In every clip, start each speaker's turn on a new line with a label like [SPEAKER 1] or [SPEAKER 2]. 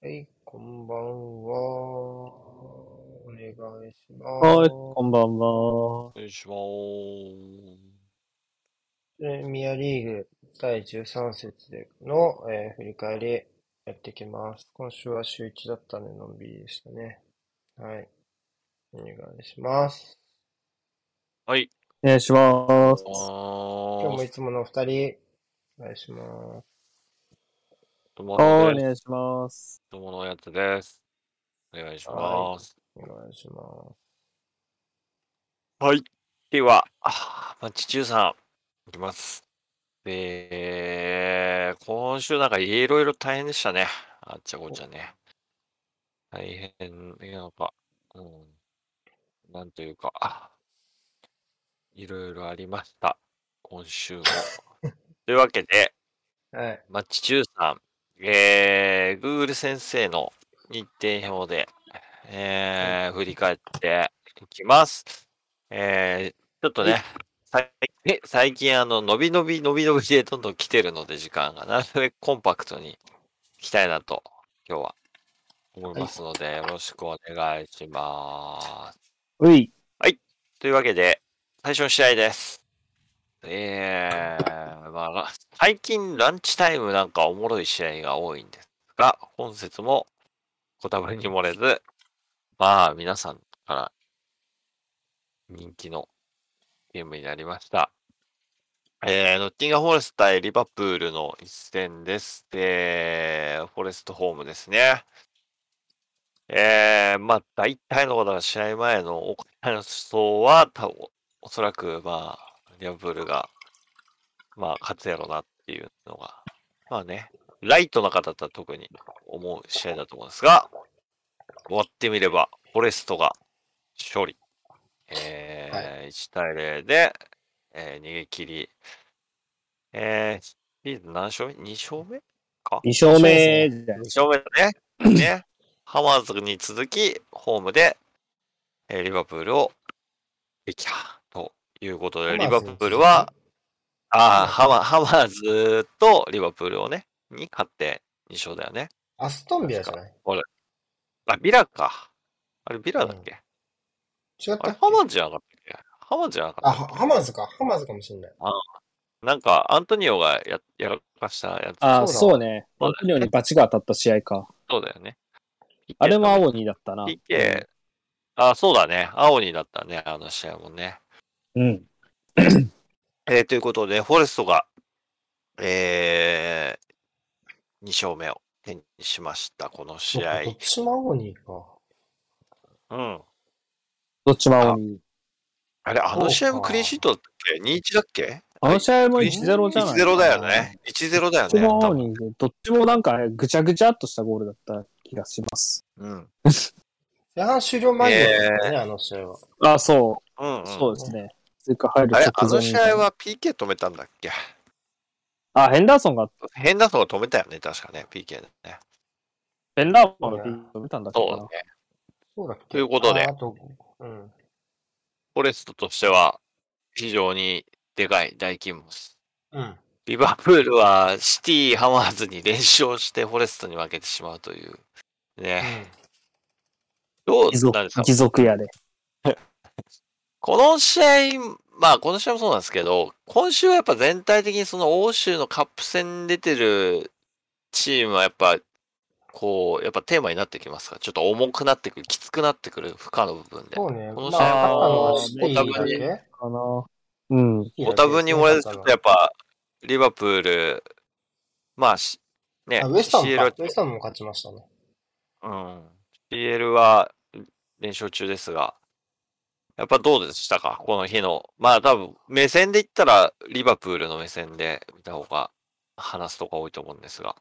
[SPEAKER 1] はい、こんばんは。お願いします。
[SPEAKER 2] はい、こんばんは。お
[SPEAKER 3] 願いします。
[SPEAKER 1] プレミアリーグ第13節での、えー、振り返りやっていきます。今週は週1だったんで、のんびりでしたね。はい。お願いします。
[SPEAKER 3] はい。
[SPEAKER 2] お願いします。
[SPEAKER 1] 今日もいつもの二人、お願いします。
[SPEAKER 3] どうも
[SPEAKER 2] お願いします。
[SPEAKER 3] どうものやつです。お願いします。
[SPEAKER 1] お願いします。
[SPEAKER 3] はい。では、あマッチ中さん、いきます。で、今週なんかいろいろ大変でしたね。あっちゃこっちゃね。大変、なんか、うん。なんというか、いろいろありました。今週も。というわけで、
[SPEAKER 1] はい。
[SPEAKER 3] マッチ中さん、えー、Google 先生の日程表で、えー、振り返っていきます。えー、ちょっとね、最近あの、伸び伸び伸び伸びでどんどん来てるので時間が、なるべくコンパクトにいきたいなと、今日は思いますので、よろしくお願いします。
[SPEAKER 2] うい。
[SPEAKER 3] はい。というわけで、最初の試合です。えー、まあ、最近ランチタイムなんかおもろい試合が多いんですが、本節もご多分に漏れず、まあ皆さんから人気のゲームになりました。えー、ノッティンガフォレスト対リバプールの一戦です。で、フォレストホームですね。えー、まあ大体のことが試合前のお答えの想は、おそらくまあ、リバプールが、まあ、勝つやろうなっていうのが、まあね、ライトな方だったら特に思う試合だと思うんですが、終わってみれば、フォレストが勝利。えー、はい、1対0で、えー、逃げ切り。えー、シーズン何勝目 ?2 勝目か
[SPEAKER 2] ?2 勝目。
[SPEAKER 3] 2勝目だね。ね。ハマーズに続き、ホームで、えー、リバプールを撃破。いうことで、リバプールは、ああ、ハマハマーズとリバプールをね、に勝って2勝だよね。
[SPEAKER 1] アストンビラじゃない？
[SPEAKER 3] 俺。あ、ビラか。あれ、ビラだっけ、
[SPEAKER 1] うん、違った
[SPEAKER 3] ハマーズじゃなかったっけ？ハマーズじゃなかった
[SPEAKER 1] あ、ハマーズか。ハマーズかもしれない。
[SPEAKER 3] あなんか、アントニオがややらかしたやつ。
[SPEAKER 2] ああ、そうね。アントニオにバチが当たった試合か。
[SPEAKER 3] そうだよね。
[SPEAKER 2] あれも青にだったな。
[SPEAKER 3] PK、あ、そうだね。青にだったね、あの試合もね。
[SPEAKER 2] うん。
[SPEAKER 3] えー、ということで、フォレストが、えー、2勝目を手にしました、この試合。
[SPEAKER 1] どっちも青にか。
[SPEAKER 3] うん。
[SPEAKER 2] どっちも青に。
[SPEAKER 3] あれ、あの試合もクリーンシートだっけ ?2-1 だっけ？
[SPEAKER 2] あの試合も1-0じゃない
[SPEAKER 3] ?1-0 だよね。1-0だよね。
[SPEAKER 2] どっちも青に、どっちもなんかぐちゃぐちゃっとしたゴールだった気がします。
[SPEAKER 3] うん。
[SPEAKER 1] 前半終了間際だったね、えー、あの試合は。
[SPEAKER 2] あ、そ
[SPEAKER 3] う。うん、うん、
[SPEAKER 2] そうですね。追加入る
[SPEAKER 3] あれ、あの試合は PK 止めたんだっけ？
[SPEAKER 2] あ、ヘンダーソンが。
[SPEAKER 3] ヘンダーソンが止めたよね、確かね、PK でね。
[SPEAKER 2] ヘンダーソンが PK 止めたんだっけ
[SPEAKER 3] そうだね。
[SPEAKER 1] そうだっけ
[SPEAKER 3] ということで、
[SPEAKER 1] うん、
[SPEAKER 3] フォレストとしては非常にでかい大金星。
[SPEAKER 1] うん。
[SPEAKER 3] リバプールはシティハマーズに連勝してフォレストに負けてしまうという。ね。うん、どうなんですか？
[SPEAKER 2] 貴族屋で。
[SPEAKER 3] この試合、まあこの試合もそうなんですけど、今週はやっぱ全体的にその欧州のカップ戦に出てるチームはやっぱ、こう、やっぱテーマになってきますか？ちょっと重くなってくる、きつくなってくる、負荷の部分で。
[SPEAKER 1] そうね。
[SPEAKER 3] この試合は、
[SPEAKER 1] ご多分に、
[SPEAKER 2] かな。うん。
[SPEAKER 3] ご多分に漏れず、ちょっとやっぱ、リバプール、まあ、ね、
[SPEAKER 1] ウエスタンも、ウエスタンも勝ちましたね。
[SPEAKER 3] うん。CL は連勝中ですが、やっぱどうでしたか？この日の。まあ多分、目線で言ったら、リバプールの目線で見た方が話すとか多いと思うんですが。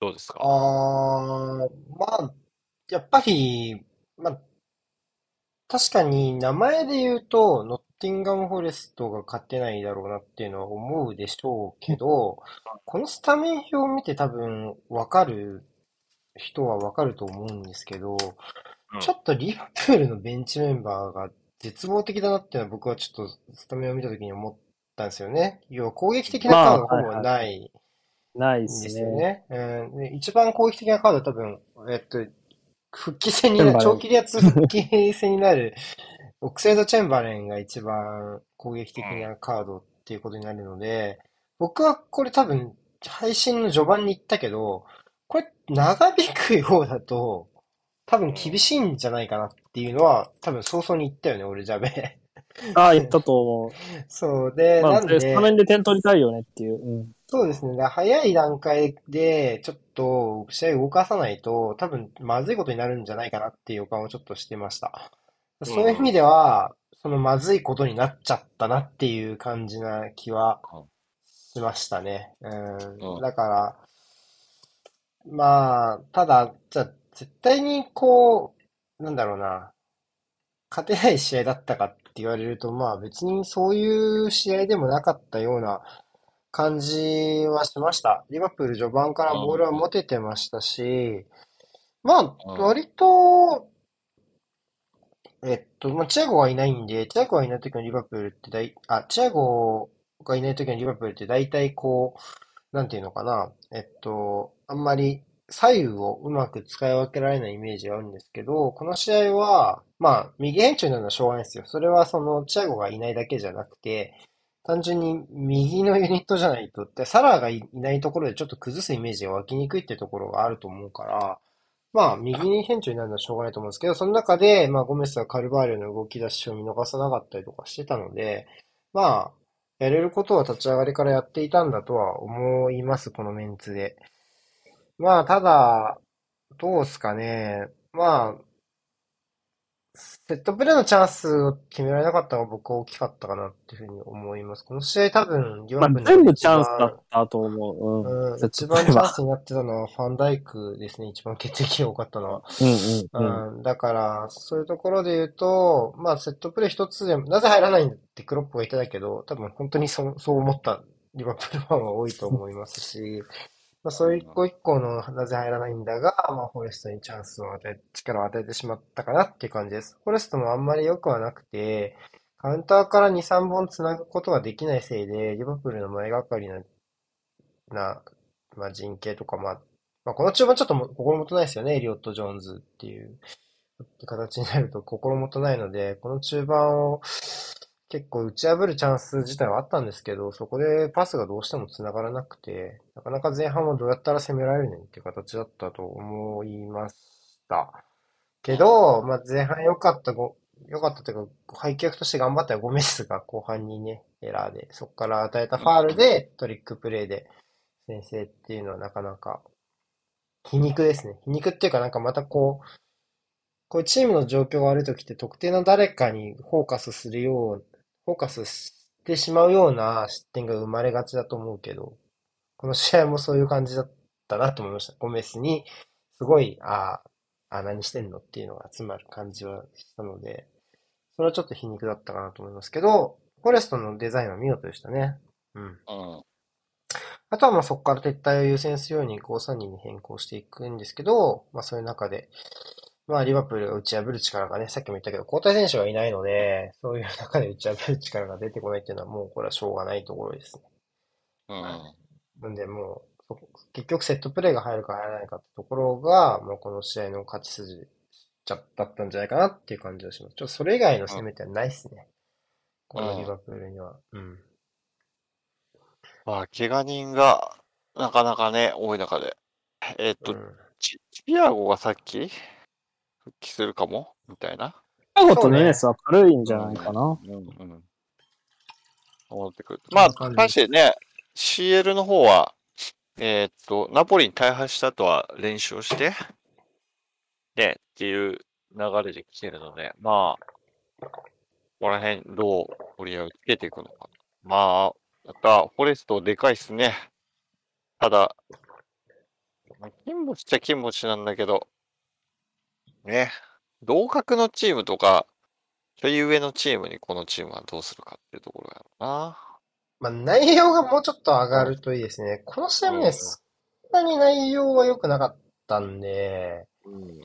[SPEAKER 3] どうですか？
[SPEAKER 1] あー、まあ、やっぱり、まあ、確かに名前で言うと、ノッティンガム・フォレストが勝てないだろうなっていうのは思うでしょうけど、このスタメン表を見て多分わかる人はわかると思うんですけど、ちょっとリバプールのベンチメンバーが絶望的だなっていうのは僕はちょっとスタメンを見たときに思ったんですよね。要は攻撃的な感がほぼない。
[SPEAKER 2] ないで
[SPEAKER 1] んです。よね。うん、で一番攻撃的なカードは多分、えっと、復帰戦になる、長期離脱復帰戦になる、オクセイド・チェンバレンが一番攻撃的なカードっていうことになるので、僕はこれ多分、配信の序盤に言ったけど、これ長引くようだと、多分厳しいんじゃないかなっていうのは、多分早々に言ったよね、俺ジャベ。
[SPEAKER 2] ああ、言ったと思
[SPEAKER 1] そうで、
[SPEAKER 2] う。まあ、
[SPEAKER 1] なんで、
[SPEAKER 2] スタメンで点取りたいよねっていう。うん。
[SPEAKER 1] そうですね。早い段階で、ちょっと試合を動かさないと、多分まずいことになるんじゃないかなっていう予感をちょっとしてました。そういう意味では、そのまずいことになっちゃったなっていう感じな気はしましたね。うん。
[SPEAKER 3] うん
[SPEAKER 1] だから、まあ、ただ、じゃあ、絶対にこう、なんだろうな、勝てない試合だったかって言われると、まあ別にそういう試合でもなかったような感じはしました。リバプール序盤からボールは持ててましたし、まあ割と、えっと、まあチアゴがいないんで、チアゴがいない時のリバプールって大、あ、チアゴがいない時のリバプールって大体こう、なんていうのかな、えっと、あんまり左右をうまく使い分けられないイメージがあるんですけど、この試合は、まあ、右延長になるのはしょうがないですよ。それはその、チアゴがいないだけじゃなくて、単純に右のユニットじゃないとって、サラーがいないところでちょっと崩すイメージが湧きにくいっていうところがあると思うから、まあ、右に変調になるのはしょうがないと思うんですけど、その中で、まあ、ゴメスはカルバーリョの動き出しを見逃さなかったりとかしてたので、まあ、やれることは立ち上がりからやっていたんだとは思います、このメンツで。まあ、ただ、どうすかね。まあ、セットプレーのチャンスを決められなかったのが僕は大きかったかなっていうふうに思います。この試合多分、リ
[SPEAKER 2] まあ全部チャンスだったと思う。うん。
[SPEAKER 1] うん、一番チャンスになってたのはファンダイクですね。一番決定機が多かったのは。
[SPEAKER 2] うんうんうん。
[SPEAKER 1] うん、だから、そういうところで言うと、まあ、セットプレー一つでも、なぜ入らないんだってクロップが言ってたけど、多分本当にそう、そう思ったリバプールファンは多いと思いますし、まあ、そういう一個一個のなぜ入らないんだが、まあ、フォレストにチャンスを与え、力を与えてしまったかなっていう感じです。フォレストもあんまり良くはなくて、カウンターから2、3本繋ぐことができないせいで、リバプールの前がかりな、な、まあ、陣形とか、まあ、まあ、この中盤ちょっとも心もとないですよね、エリオット・ジョーンズっていう形になると心もとないので、この中盤を結構打ち破るチャンス自体はあったんですけど、そこでパスがどうしても繋がらなくて、なかなか前半はどうやったら攻められるねんっていう形だったと思いました。けど、まあ、前半良かったご、良かったというか、配役として頑張ったゴメスが後半にね、エラーで、そこから与えたファールでトリックプレーで先制っていうのはなかなか皮肉ですね。皮肉っていうかなんかまたこう、こういうチームの状況が悪い時って特定の誰かにフォーカスするよう、フォーカスしてしまうような失点が生まれがちだと思うけど、この試合もそういう感じだったなと思いました。ゴメスに、すごい、ああ、あ何してんのっていうのが集まる感じはしたので、それはちょっと皮肉だったかなと思いますけど、フォレストのデザインは見事でしたね。うん。
[SPEAKER 3] うん。
[SPEAKER 1] あとはまあそこから撤退を優先するように5-3-2に変更していくんですけど、まあそういう中で、まあリバプールが打ち破る力がね、さっきも言ったけど交代選手がいないので、そういう中で打ち破る力が出てこないっていうのはもうこれはしょうがないところですね。
[SPEAKER 3] うん。
[SPEAKER 1] なんでもう、結局セットプレーが入るか入らないかってところが、もうこの試合の勝ち筋ちゃだったんじゃないかなっていう感じがします。ちょっとそれ以外の攻めてはないですね。このリバプールには。うん。
[SPEAKER 3] まあ、怪我人がなかなかね、多い中で。えっと、
[SPEAKER 1] うん
[SPEAKER 3] チチアゴがさっき復帰するかも？みたいな？
[SPEAKER 2] チアゴとヌネスは軽いんじゃないかな。
[SPEAKER 3] うんうん。思ってくる。まあ、
[SPEAKER 1] そんな感じ
[SPEAKER 3] 対してね、CL の方は、えーっと、ナポリに大敗した後は練習をして、ね、っていう流れで来てるので、まあ、ここら辺どう折り合いをつけていくのか。まあ、また、フォレストでかいっすね。ただ、まあ金持ちっちゃ金持ちなんだけど、ね、同格のチームとか、ちょい上のチームにこのチームはどうするかっていうところやろうな。
[SPEAKER 1] まあ内容がもうちょっと上がるといいですね。この試合もね、
[SPEAKER 3] うん
[SPEAKER 1] そんなに内容は良くなかったんで、
[SPEAKER 3] うん。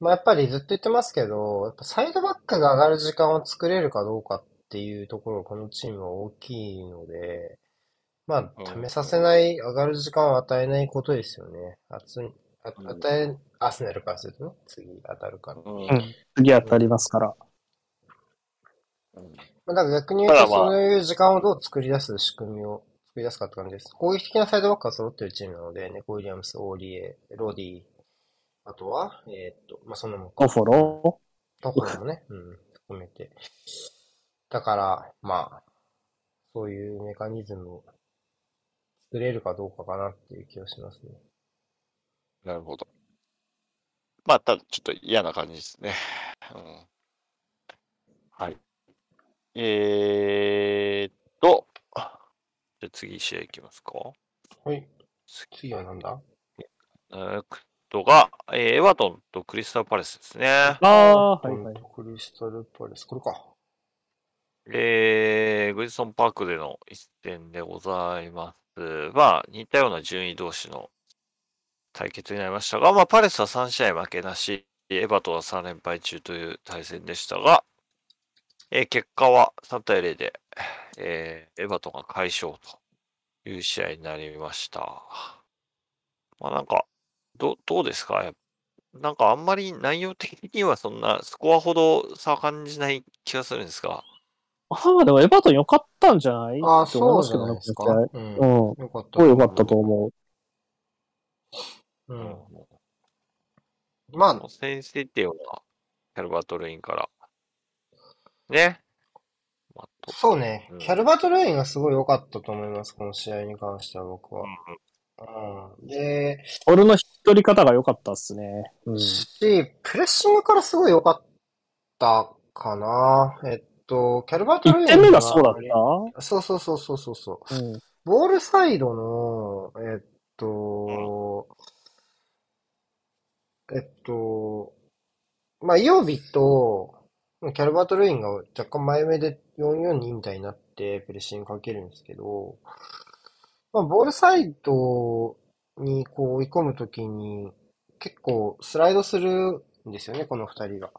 [SPEAKER 1] まあやっぱりずっと言ってますけど、やっぱサイドバックが上がる時間を作れるかどうかっていうところがこのチームは大きいので、まあ、
[SPEAKER 3] うん
[SPEAKER 1] 試させない、上がる時間を与えないことですよね。与え、アーセナルからするとね、次当たるから。
[SPEAKER 3] うん
[SPEAKER 2] うん。次当たりますから。
[SPEAKER 3] うん
[SPEAKER 1] まあ、だから逆に言うと、
[SPEAKER 3] ただまあ
[SPEAKER 1] そういう時間をどう作り出す仕組みを作り出すかって感じです。攻撃的なサイドバックが揃ってるチームなので、ネコ・ウィリアムス、オーリエ、ロディ、あとは、えーっと、まあ、そのも
[SPEAKER 2] コフォロ
[SPEAKER 1] ところもね、うん、含めて。だから、まあ、そういうメカニズムを作れるかどうかかなっていう気がしますね。
[SPEAKER 3] なるほど。まあ、ただちょっと嫌な感じですね。うん、はい。えーっと、じゃあ次試合いきますか。
[SPEAKER 1] はい。次はなんだ？
[SPEAKER 3] えーっとが、えーエバートンとクリスタルパレスですね。
[SPEAKER 2] あー、はいはい。
[SPEAKER 1] クリスタルパレス、これか。
[SPEAKER 3] えー、グリソンパークでの一戦でございます。まあ、似たような順位同士の対決になりましたが、まあ、パレスは3試合負けなし、エバートンは3連敗中という対戦でしたが、えー結果は3対0で、えーエバートンが快勝という試合になりました。まあ、なんか、どどうですか？なんかあんまり内容的にはそんなスコアほど差は感じない気がするんですが、
[SPEAKER 2] ああ、でもエバートン良かったんじゃない？
[SPEAKER 1] ああ、そう
[SPEAKER 2] ますけどね、
[SPEAKER 1] うん。
[SPEAKER 2] うん。す
[SPEAKER 1] よかった。
[SPEAKER 2] ごい良かったと思う。
[SPEAKER 1] う。
[SPEAKER 3] うん
[SPEAKER 1] まあ、
[SPEAKER 3] 先制点はキャルバート・レインから。ね。まあと
[SPEAKER 1] そうね
[SPEAKER 3] うん。
[SPEAKER 1] キャルバート・レインがすごい良かったと思います、この試合に関しては僕は。
[SPEAKER 3] うん
[SPEAKER 1] うん。で、
[SPEAKER 2] 俺の引き取り方が良かったっすね。うん。
[SPEAKER 1] し、プレッシングからすごい良かったかな。えっと、キャルバート・レイン
[SPEAKER 2] 1点目がそうだっ
[SPEAKER 1] そうそうそうそうそうそう。
[SPEAKER 2] たうん。
[SPEAKER 1] ボールサイドの、えっと、えっと、まあ、イオビと、キャルバート・ルインが若干前目で442みたいになってプレッシングかけるんですけど、まあ、ボールサイドにこう追い込むときに結構スライドするんですよね、この二人が。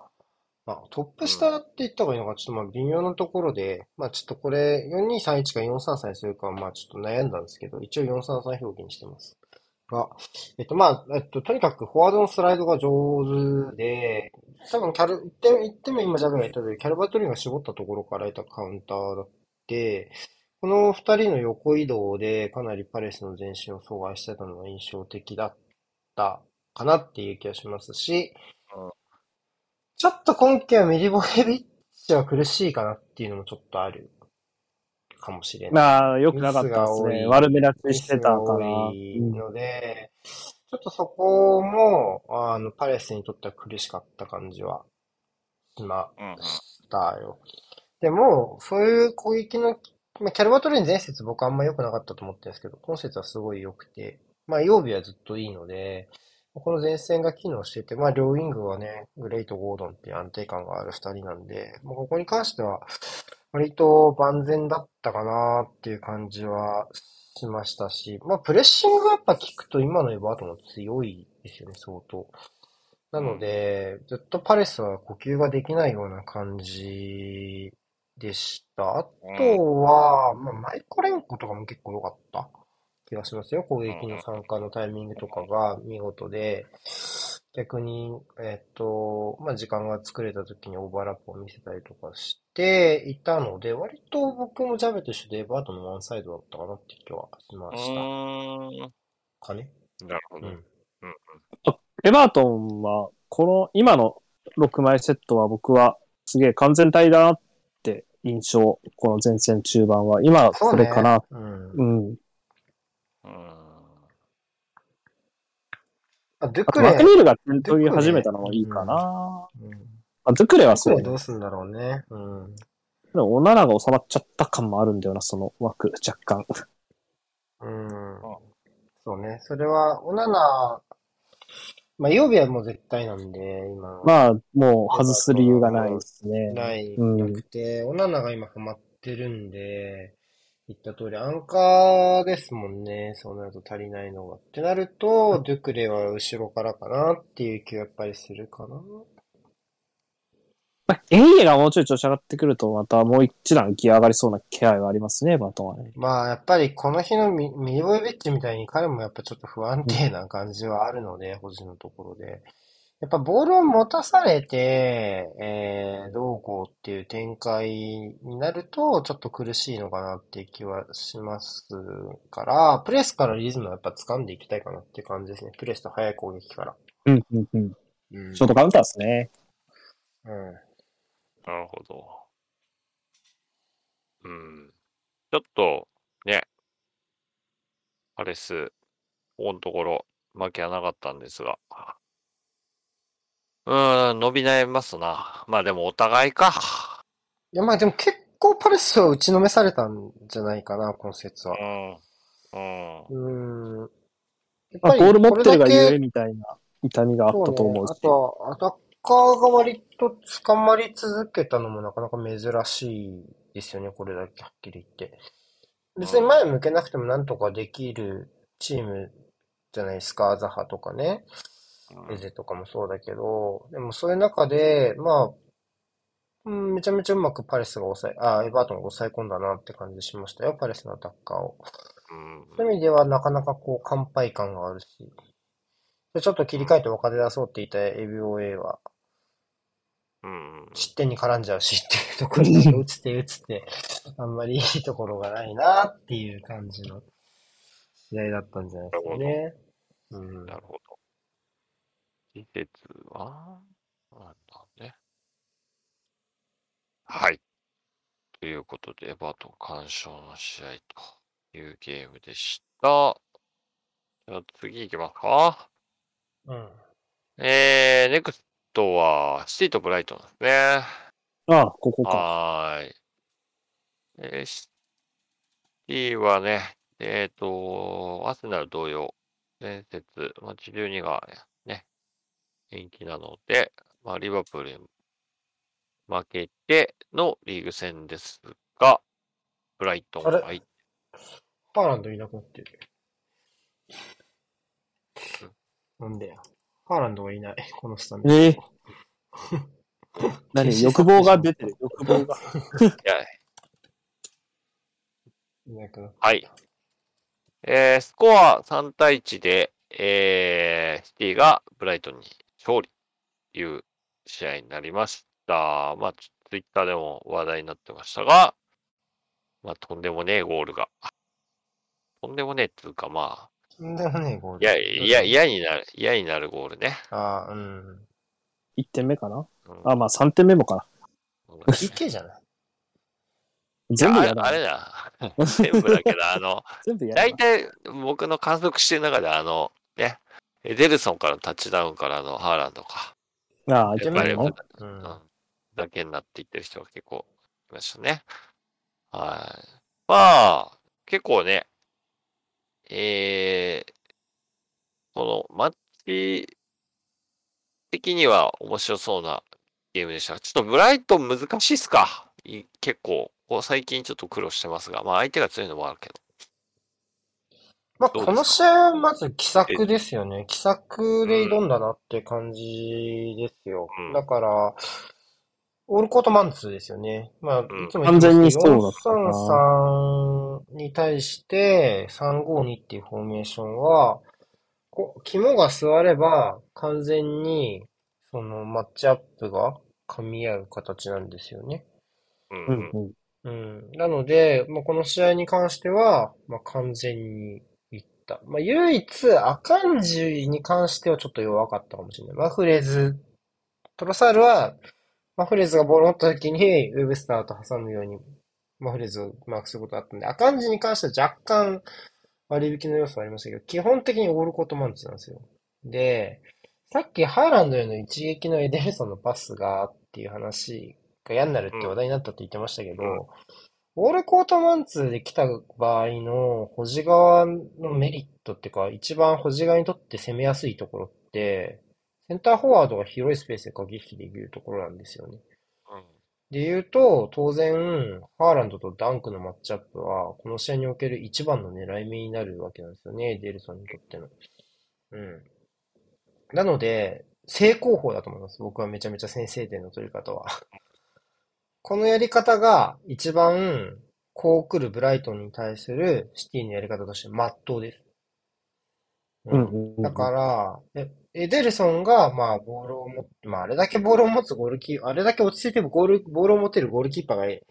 [SPEAKER 1] まあ、トップ下って言った方がいいのか、ちょっとまあ微妙なところで、まあちょっとこれ4231か433にするかはまあちょっと悩んだんですけど、一応433表記にしてます。が、えっとまあ、えっと、とにかくフォワードのスライドが上手で、多分キャル、一点、一点目今ジャブが言った通り、キャルバトリーが絞ったところから得たカウンターだって、この二人の横移動でかなりパレスの前進を阻害してたのが印象的だったかなっていう気がしますし
[SPEAKER 3] うん、
[SPEAKER 1] ちょっと今季はミリボヘビッチは苦しいかなっていうのもちょっとあるかもしれない。
[SPEAKER 2] まあ、良くなかったですね。悪目立
[SPEAKER 1] ミ
[SPEAKER 2] ちしてたから。
[SPEAKER 1] いので、ちょっとそこも、あの、パレスにとっては苦しかった感じはしま
[SPEAKER 3] うんうん
[SPEAKER 1] したよ。でも、そういう攻撃の、まあ、キャルバトレイン前節僕あんま良くなかったと思ってるんですけど、今節はすごい良くて、まあ、曜日はずっといいので、この前線が機能してて、まあ、両ウィングはね、グレイとゴードンっていう安定感がある二人なんで、もうここに関しては、割と万全だったかなっていう感じはしましたし、まあ、プレッシングがやっぱ効くと今のエバートも強いですよね、相当。なので、ずっとパレスは呼吸ができないような感じでした。あとは、まあ、マイコレンコとかも結構良かった気がしますよ。攻撃の参加のタイミングとかが見事で、逆に、えっと、まあ、時間が作れた時にオーバーラップを見せたりとかしていたので、割と僕もジャベと一緒でエバートのワンサイドだったかなって気はしま
[SPEAKER 3] う
[SPEAKER 1] した。かね？
[SPEAKER 3] なるほど。
[SPEAKER 1] うん。
[SPEAKER 2] エバートンは、この、今の6枚セットは僕はすげえ完全体だなって印象。この前線中盤は。今、
[SPEAKER 1] そ
[SPEAKER 2] れかな。
[SPEAKER 1] うん。
[SPEAKER 2] うん。
[SPEAKER 3] うん。
[SPEAKER 1] あ、ドゥクレ、
[SPEAKER 2] マクニールが点取り始めたのもいいかな。
[SPEAKER 1] うん。
[SPEAKER 2] まあ、ドゥクレはそうね
[SPEAKER 1] どう。すんだろうね。うん。
[SPEAKER 2] でも、オナナが収まっちゃった感もあるんだよな、その枠、若干。
[SPEAKER 1] うん。そうね。それは、オナナ、まあ、曜日はもう絶対なんで、今は。
[SPEAKER 2] まあ、もう外す理由がないですね。
[SPEAKER 1] ない、
[SPEAKER 2] うん
[SPEAKER 1] なくて、オナナが今ハマってるんで、言った通り、アンカーですもんね。そうなると足りないのが。ってなると、ドゥクレは後ろからかなっていう気はやっぱりするかな。
[SPEAKER 2] まあ、エイエがもうちょい調子上がってくると、またもう一段ギア上がりそうな気配はありますね、バトンはね。
[SPEAKER 1] まあ、やっぱりこの日のミミリボイベッチみたいに彼もやっぱちょっと不安定な感じはあるので、保持のところで。やっぱボールを持たされて、えー、どうこうっていう展開になると、ちょっと苦しいのかなっていう気はしますから、プレスからリズムをやっぱ掴んでいきたいかなっていう感じですね。プレスと速い攻撃から。
[SPEAKER 2] うん、うん、うん。
[SPEAKER 1] うん
[SPEAKER 2] ショートカウンターですね。
[SPEAKER 1] うん。
[SPEAKER 3] なるほど。うん。ちょっと、ね、パレス、ここのところ、負けはなかったんですが。うーん、伸び悩みますな。まあでもお互いか。
[SPEAKER 1] いや、まあでも結構パレスは打ちのめされたんじゃないかな、今節は
[SPEAKER 3] う。ん。うん。
[SPEAKER 1] うーん。やっ
[SPEAKER 2] まあ、ボール持ってるがゆえ
[SPEAKER 1] え
[SPEAKER 2] みたいな痛みがあったと思うし。
[SPEAKER 1] あとは、アタッカーが割と捕まり続けたのもなかなか珍しいですよね、これだけはっきり言って。別に前向けなくてもなんとかできるチームじゃないですか、ザハとかね。エゼとかもそうだけど、でもそういう中で、まあ、うん、めちゃめちゃうまくパレスが抑え、あ、エバートンが抑え込んだなって感じしましたよ、パレスのアタッカーを。
[SPEAKER 3] うん。
[SPEAKER 1] そういう意味ではなかなかこう、乾杯感があるし。でちょっと切り替えて若手出そうって言った ABOA は、
[SPEAKER 3] うん。
[SPEAKER 1] 失点に絡んじゃうしっていうところで、打つて打つて、あんまりいいところがないなっていう感じの試合だったんじゃないですかね。うん。
[SPEAKER 3] なるほど。季節は、なんだね。はい。ということで、エバートン干渉の試合というゲームでした。じゃあ次行きますか。
[SPEAKER 1] うん。
[SPEAKER 3] えー、ネクストはシティとブライトンですね。
[SPEAKER 2] ああ、ここか。
[SPEAKER 3] はーい。えー、シティはね、えっ、と、アスナル同様、前節、まあ、12がね、延期なので、まあ、リバプールに負けてのリーグ戦ですが、ブライトンはい
[SPEAKER 1] ハーランドいなくなってる。なんでや？ハーランドがいない、このスタメン。
[SPEAKER 2] え？え 何欲望が出てる、欲望が。
[SPEAKER 3] いや
[SPEAKER 1] いなくなっ
[SPEAKER 3] はい。えー、スコア3対1で、えー、シティがブライトンに勝利という試合になりました。まあ、ツイッターでも話題になってましたが、まあ、とんでもねえゴールが。とんでもねえっていうか、まあ、
[SPEAKER 1] とんでもねえゴール。
[SPEAKER 3] いや、いや、嫌になる、嫌になるゴールね。
[SPEAKER 1] ああ、うん。
[SPEAKER 2] 1点目かな？
[SPEAKER 3] うん
[SPEAKER 2] あ、まあ3点目もかな。
[SPEAKER 3] うん
[SPEAKER 1] PK じゃない？
[SPEAKER 2] 全部やだ。
[SPEAKER 3] あれあれだ。全部だけど、あの、
[SPEAKER 2] 全部やだ。
[SPEAKER 3] 大体僕の観測してる中で、あの、ね、エデルソンからのタッチダウンからのハーランドか。
[SPEAKER 2] ああ、
[SPEAKER 1] 一点目
[SPEAKER 2] ね
[SPEAKER 3] やっぱり
[SPEAKER 1] う。
[SPEAKER 3] うんんだけになっていってる人が結構いましたね。はい。まあ、結構ね、えー、このマッチ的には面白そうなゲームでした。ちょっとブライトン難しいっすかい結構、こう最近ちょっと苦労してますが、まあ相手が強いのもあるけど。
[SPEAKER 1] まあ、
[SPEAKER 3] どうですか？
[SPEAKER 1] この試合はまず奇策ですよね。奇策で挑んだなって感じですよ
[SPEAKER 3] うん。
[SPEAKER 1] だから、オールコートマンツーですよね。まあ、い
[SPEAKER 3] ん
[SPEAKER 1] つも言ってますけど
[SPEAKER 2] 完全にそうだったな
[SPEAKER 1] 433に対して352っていうフォーメーションは、こ肝が座れば完全にそのマッチアップが噛み合う形なんですよね。
[SPEAKER 3] うん
[SPEAKER 2] うんうん。
[SPEAKER 1] うん。なので、まあ、この試合に関しては、まあ、完全に。まあ、唯一、アカンジに関してはちょっと弱かったかもしれない。マフレーズ、トロサールは、マフレーズがボールを持った時に、ウェブスターと挟むように、マフレーズをマークすることがあったんで、アカンジに関しては若干割引の要素はありましたけど、基本的にオールコートマンツなんですよ。で、さっきハーランドへの一撃のエデルソンのパスがっていう話が嫌になるって話題になったって言ってましたけど、
[SPEAKER 3] うん
[SPEAKER 1] オールコートマンツーで来た場合の保持側のメリットっていうか、一番保持側にとって攻めやすいところって、センターフォワードが広いスペースで駆け引きできるところなんですよね。で言うと、当然、ハーランドとダンクのマッチアップは、この試合における一番の狙い目になるわけなんですよね、デルソンにとっての。うん。なので、正攻法だと思います。僕はめちゃめちゃ先制点の取り方は。このやり方が一番、こう来るブライトンに対するシティのやり方として真っ当です。
[SPEAKER 2] うん。
[SPEAKER 1] だから、えエデルソンが、まあ、ボールを持って、まあ、あれだけボールを持つゴールキー、あれだけ落ち着いてゴール、ボールを持てるゴールキーパーがい、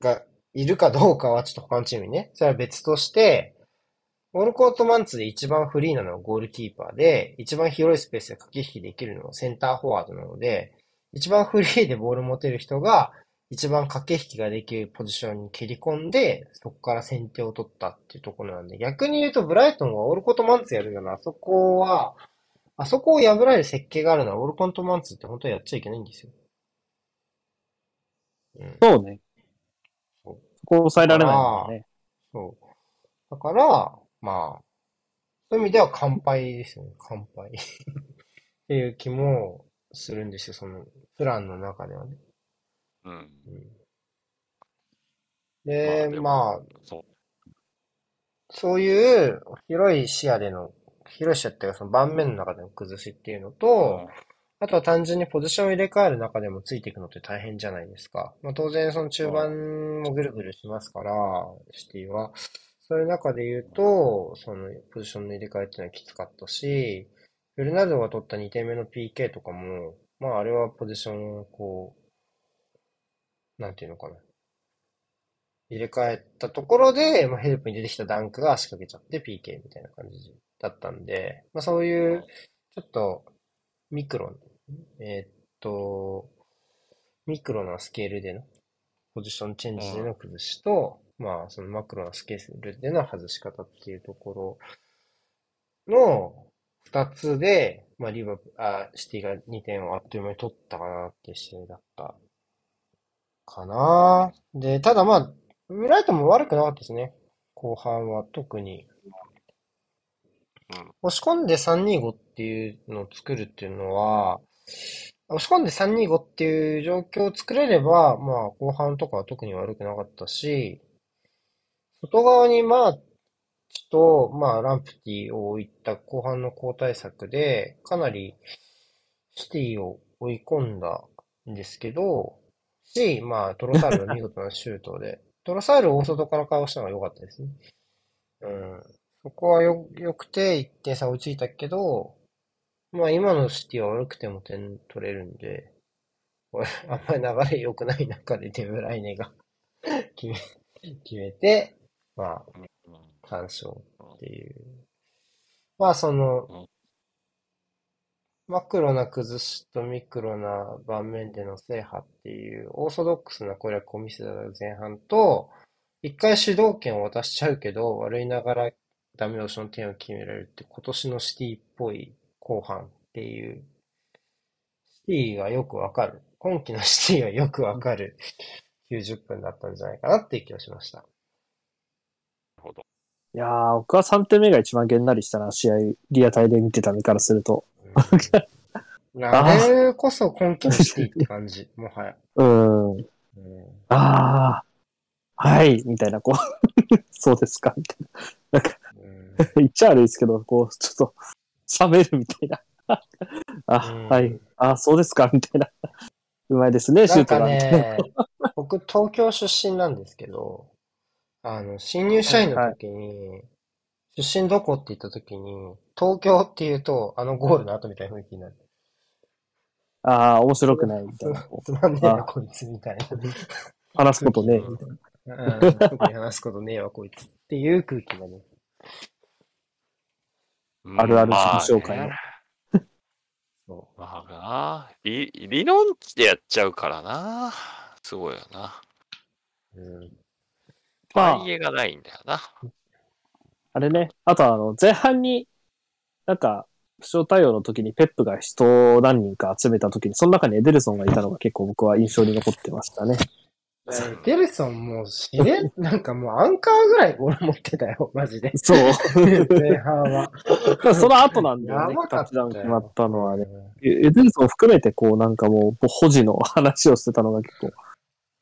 [SPEAKER 1] がいるかどうかはちょっと他のチームにね、それは別として、ゴールコートマンツで一番フリーなのはゴールキーパーで、一番広いスペースで駆け引きできるのはセンターフォワードなので、一番フリーでボールを持てる人が、一番駆け引きができるポジションに蹴り込んで、そこから先手を取ったっていうところなんで、逆に言うとブライトンがオールコートマンツやるような、あそこは、あそこを破られる設計があるのはオールコートマンツって本当はやっちゃいけないんですよ。うん。
[SPEAKER 2] そうね。
[SPEAKER 1] そう
[SPEAKER 2] そこを抑えられないもんね。
[SPEAKER 1] そう。だから、まあ、そういう意味では乾杯ですよね。乾杯。っていう気もするんですよ、その、プランの中ではね。
[SPEAKER 3] うん。
[SPEAKER 1] うん、で、
[SPEAKER 3] ま
[SPEAKER 1] まあ、
[SPEAKER 3] そう。
[SPEAKER 1] そういう広い視野での、広い視野っていうかその盤面の中での崩しっていうのと、あとは単純にポジションを入れ替える中でもついていくのって大変じゃないですか。まあ当然その中盤もぐるぐるしますから、シティは。そういう中で言うと、そのポジションの入れ替えっていうのはきつかったし、フェルナルドが取った2点目の PK とかも、まああれはポジションをこう、なんていうのかな。入れ替えたところで、まあ、ヘルプに出てきたダンクが足掛けちゃって PK みたいな感じだったんで、まあそういう、ちょっと、ミクロ、えーっと、ミクロなスケールでの、ポジションチェンジでの崩しと、まあそのマクロなスケールでの外し方っていうところの二つで、まあリバプ、あ、シティが2点をあっという間に取ったかなっていう試合だったかな。で、ただまあ、ブライトンも悪くなかったですね。後半は特に。
[SPEAKER 3] うん。
[SPEAKER 1] 押し込んで325っていうのを作るっていうのは、押し込んで325っていう状況を作れれば、まあ後半とかは特に悪くなかったし、外側にまあ、と、まあランプティを置いた後半の交代策で、かなりシティを追い込んだんですけど、し、まあトロサールの見事なシュートで、トロサールを大外からかわしたのが良かったですね。うん。そこはよ、良くて1点差追いついたけど、まあ今のシティは悪くても点取れるんで、あんまり流れ良くない中でデブライネが 決め、決めて、まあ、
[SPEAKER 3] うん
[SPEAKER 1] 完勝っていう。まあその、マクロな崩しとミクロな盤面での制覇っていうオーソドックスな攻略を見せた前半と、一回主導権を渡しちゃうけど、悪いながらダメ押しの点を決められるって今年のシティっぽい後半っていう、シティがよくわかる。今季のシティがよくわかる90分だったんじゃないかなっていう気がしました。
[SPEAKER 3] なるほど。
[SPEAKER 2] いやー、僕は3点目が一番げんなりしたな、試合、リアタイで見てた身からすると。
[SPEAKER 1] うんあれこそ今季のシティって感じ、もはや。
[SPEAKER 2] うん。
[SPEAKER 1] うん
[SPEAKER 2] あー、はい、みたいな、こう、そうですか、みたいな。なんか、
[SPEAKER 1] うん
[SPEAKER 2] 言っちゃ悪いですけど、こう、ちょっと、冷めるみたいな。あ、
[SPEAKER 1] うん
[SPEAKER 2] はい、あ、そうですか、みたいな。うまいですね、シュートが。
[SPEAKER 1] 僕東京出身なんですけど、あの、新入社員の時に、出身どこって言った時に、東京って言うと、あのゴールの後みたいな雰囲気になる。
[SPEAKER 2] ああ、面白くない、みたいな。
[SPEAKER 1] つまんねえな、
[SPEAKER 2] あ
[SPEAKER 1] こいつ、みたい
[SPEAKER 2] 話すことね、
[SPEAKER 1] うん
[SPEAKER 2] みたいな。
[SPEAKER 1] な。うん特に話すことねえわ、こいつ。っていう空気がね。
[SPEAKER 2] あるある
[SPEAKER 3] ま
[SPEAKER 2] 自己紹介
[SPEAKER 1] そ
[SPEAKER 3] まあな、理、理論値でやっちゃうからな。すごいよな。
[SPEAKER 1] う。うん。
[SPEAKER 2] まあ
[SPEAKER 3] 反映がないんだよな。
[SPEAKER 2] あれね、あとあの、前半に、なんか、負傷対応の時にペップが人を何人か集めた時に、その中にエデルソンがいたのが結構僕は印象に残ってましたね。
[SPEAKER 1] エデルソンもうしれ、なんかもうアンカーぐらいボール持ってたよ、マジで。
[SPEAKER 2] そう。
[SPEAKER 1] 前半は。
[SPEAKER 2] その後なんだよね
[SPEAKER 1] やば、か
[SPEAKER 2] タッチ
[SPEAKER 1] ったよ
[SPEAKER 2] ダウン決まったのはね。エデルソン含めてこうなんかもう保持の話をしてたのが結構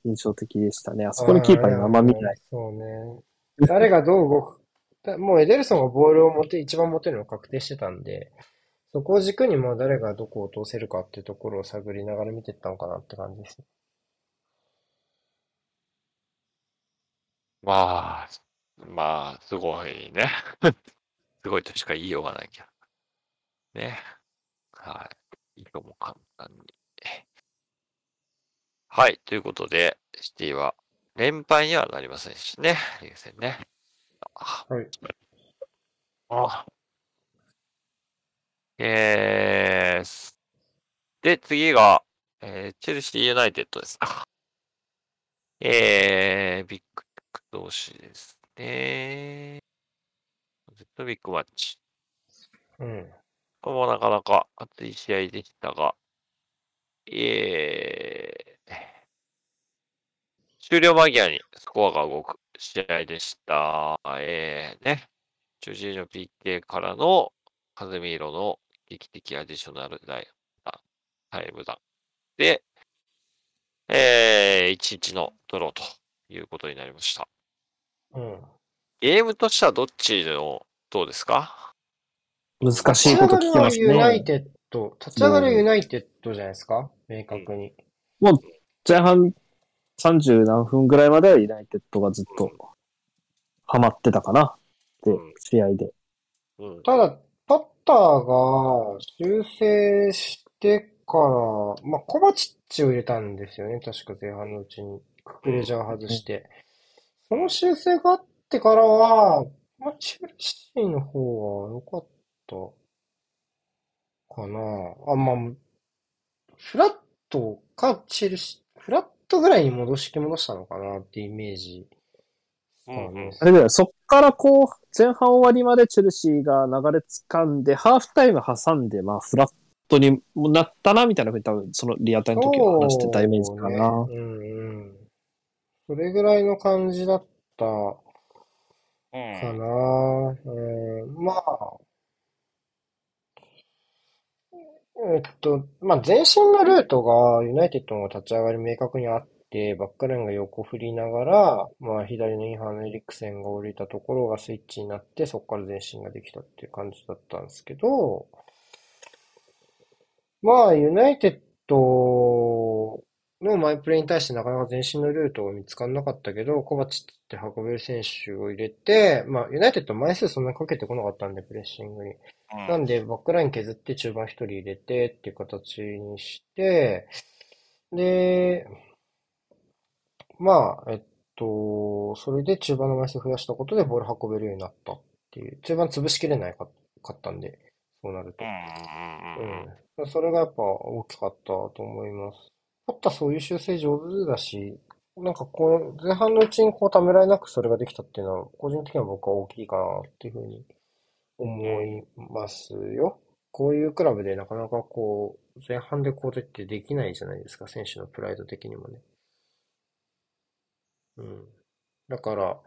[SPEAKER 2] 印象的でしたね。あそこにキーパーにあんまない。
[SPEAKER 1] そうね。誰がどう動く。だ もうエデルソンがボールを持って、一番持てるの確定してたんで、そこを軸にまあ誰がどこを通せるかっていうところを探りながら見ていったのかなって感じですね。
[SPEAKER 3] まあ、まあ、すごいね。すごいとしか言いようがないけど。ね。はい。いいとも簡単に。はい。ということで、シティは連敗にはなりませんしね。リーグ戦ね。あ
[SPEAKER 1] はい。
[SPEAKER 3] あ。えー、で、次が、えーチェルシーユナイテッドです。えー、ビッグ同士ですね。ずっとビッグマッチ。
[SPEAKER 1] うん。
[SPEAKER 3] これもなかなか熱い試合でしたが、えー、終了間際にスコアが動く試合でした。えー、ね、ジョージーの PK からのカズミーロの劇的アディショナルタイタイムだ。で、えー、1-1のドローということになりました。
[SPEAKER 1] うん。
[SPEAKER 3] ゲームとしてはどっちの、どうですか？
[SPEAKER 2] 難しいこと聞きます
[SPEAKER 1] 立ち上がりはユナイ
[SPEAKER 2] ね。
[SPEAKER 1] テッド、立ち上がりはユナイテッドじゃないですか？明確に。
[SPEAKER 2] 前半30何分ぐらいまではユナイテッドがずっとハマってたかなって
[SPEAKER 3] うん
[SPEAKER 2] 試合で。
[SPEAKER 3] うん。
[SPEAKER 1] ただ、ポッターが修正してから、まあ、コバチッチを入れたんですよね。確か前半のうちに。ククレジャー外して。その修正があってからは、まあ、チェルシーの方が良かったかな。あ、まあ、フラットかチェルシー、フラットぐらいに戻して戻したのかなっていうイメージですかね。
[SPEAKER 2] あれだよ、そっからこう、前半終わりまでチェルシーが流れ掴んで、ハーフタイム挟んで、まあ、フラットになったな、みたいなふうに多分、そのリアタイの時は話してたイメージかな。
[SPEAKER 1] そうね。うんうん。それぐらいの感じだったかな。うん、まあ、えっと、まあ、前進のルートがユナイテッドの立ち上がり明確にあって、バックラインが横振りながら、まあ、左のインハーのエリクセンが降りたところがスイッチになって、そこから前進ができたっていう感じだったんですけど、まあ、ユナイテッドのハイプレスに対してなかなか前進のルートが見つからなかったけど、コバチって運べる選手を入れて、まあ、ユナイテッド枚数そんなにかけてこなかったんで、プレッシングに。なんで、バックライン削って中盤一人入れてっていう形にして、で、まあ、えっと、それで中盤の枚数増やしたことでボール運べるようになったっていう。中盤潰しきれないかかったんで、そうなると。うん。それがやっぱ大きかったと思います。パッタそういう修正上手だし、なんかこう、前半のうちにこうためらいなくそれができたっていうのは、個人的には僕は大きいかなっていうふうに思いますよ。こういうクラブでなかなかこう、前半でこうってできないじゃないですか、選手のプライド的にもね。うん。だから、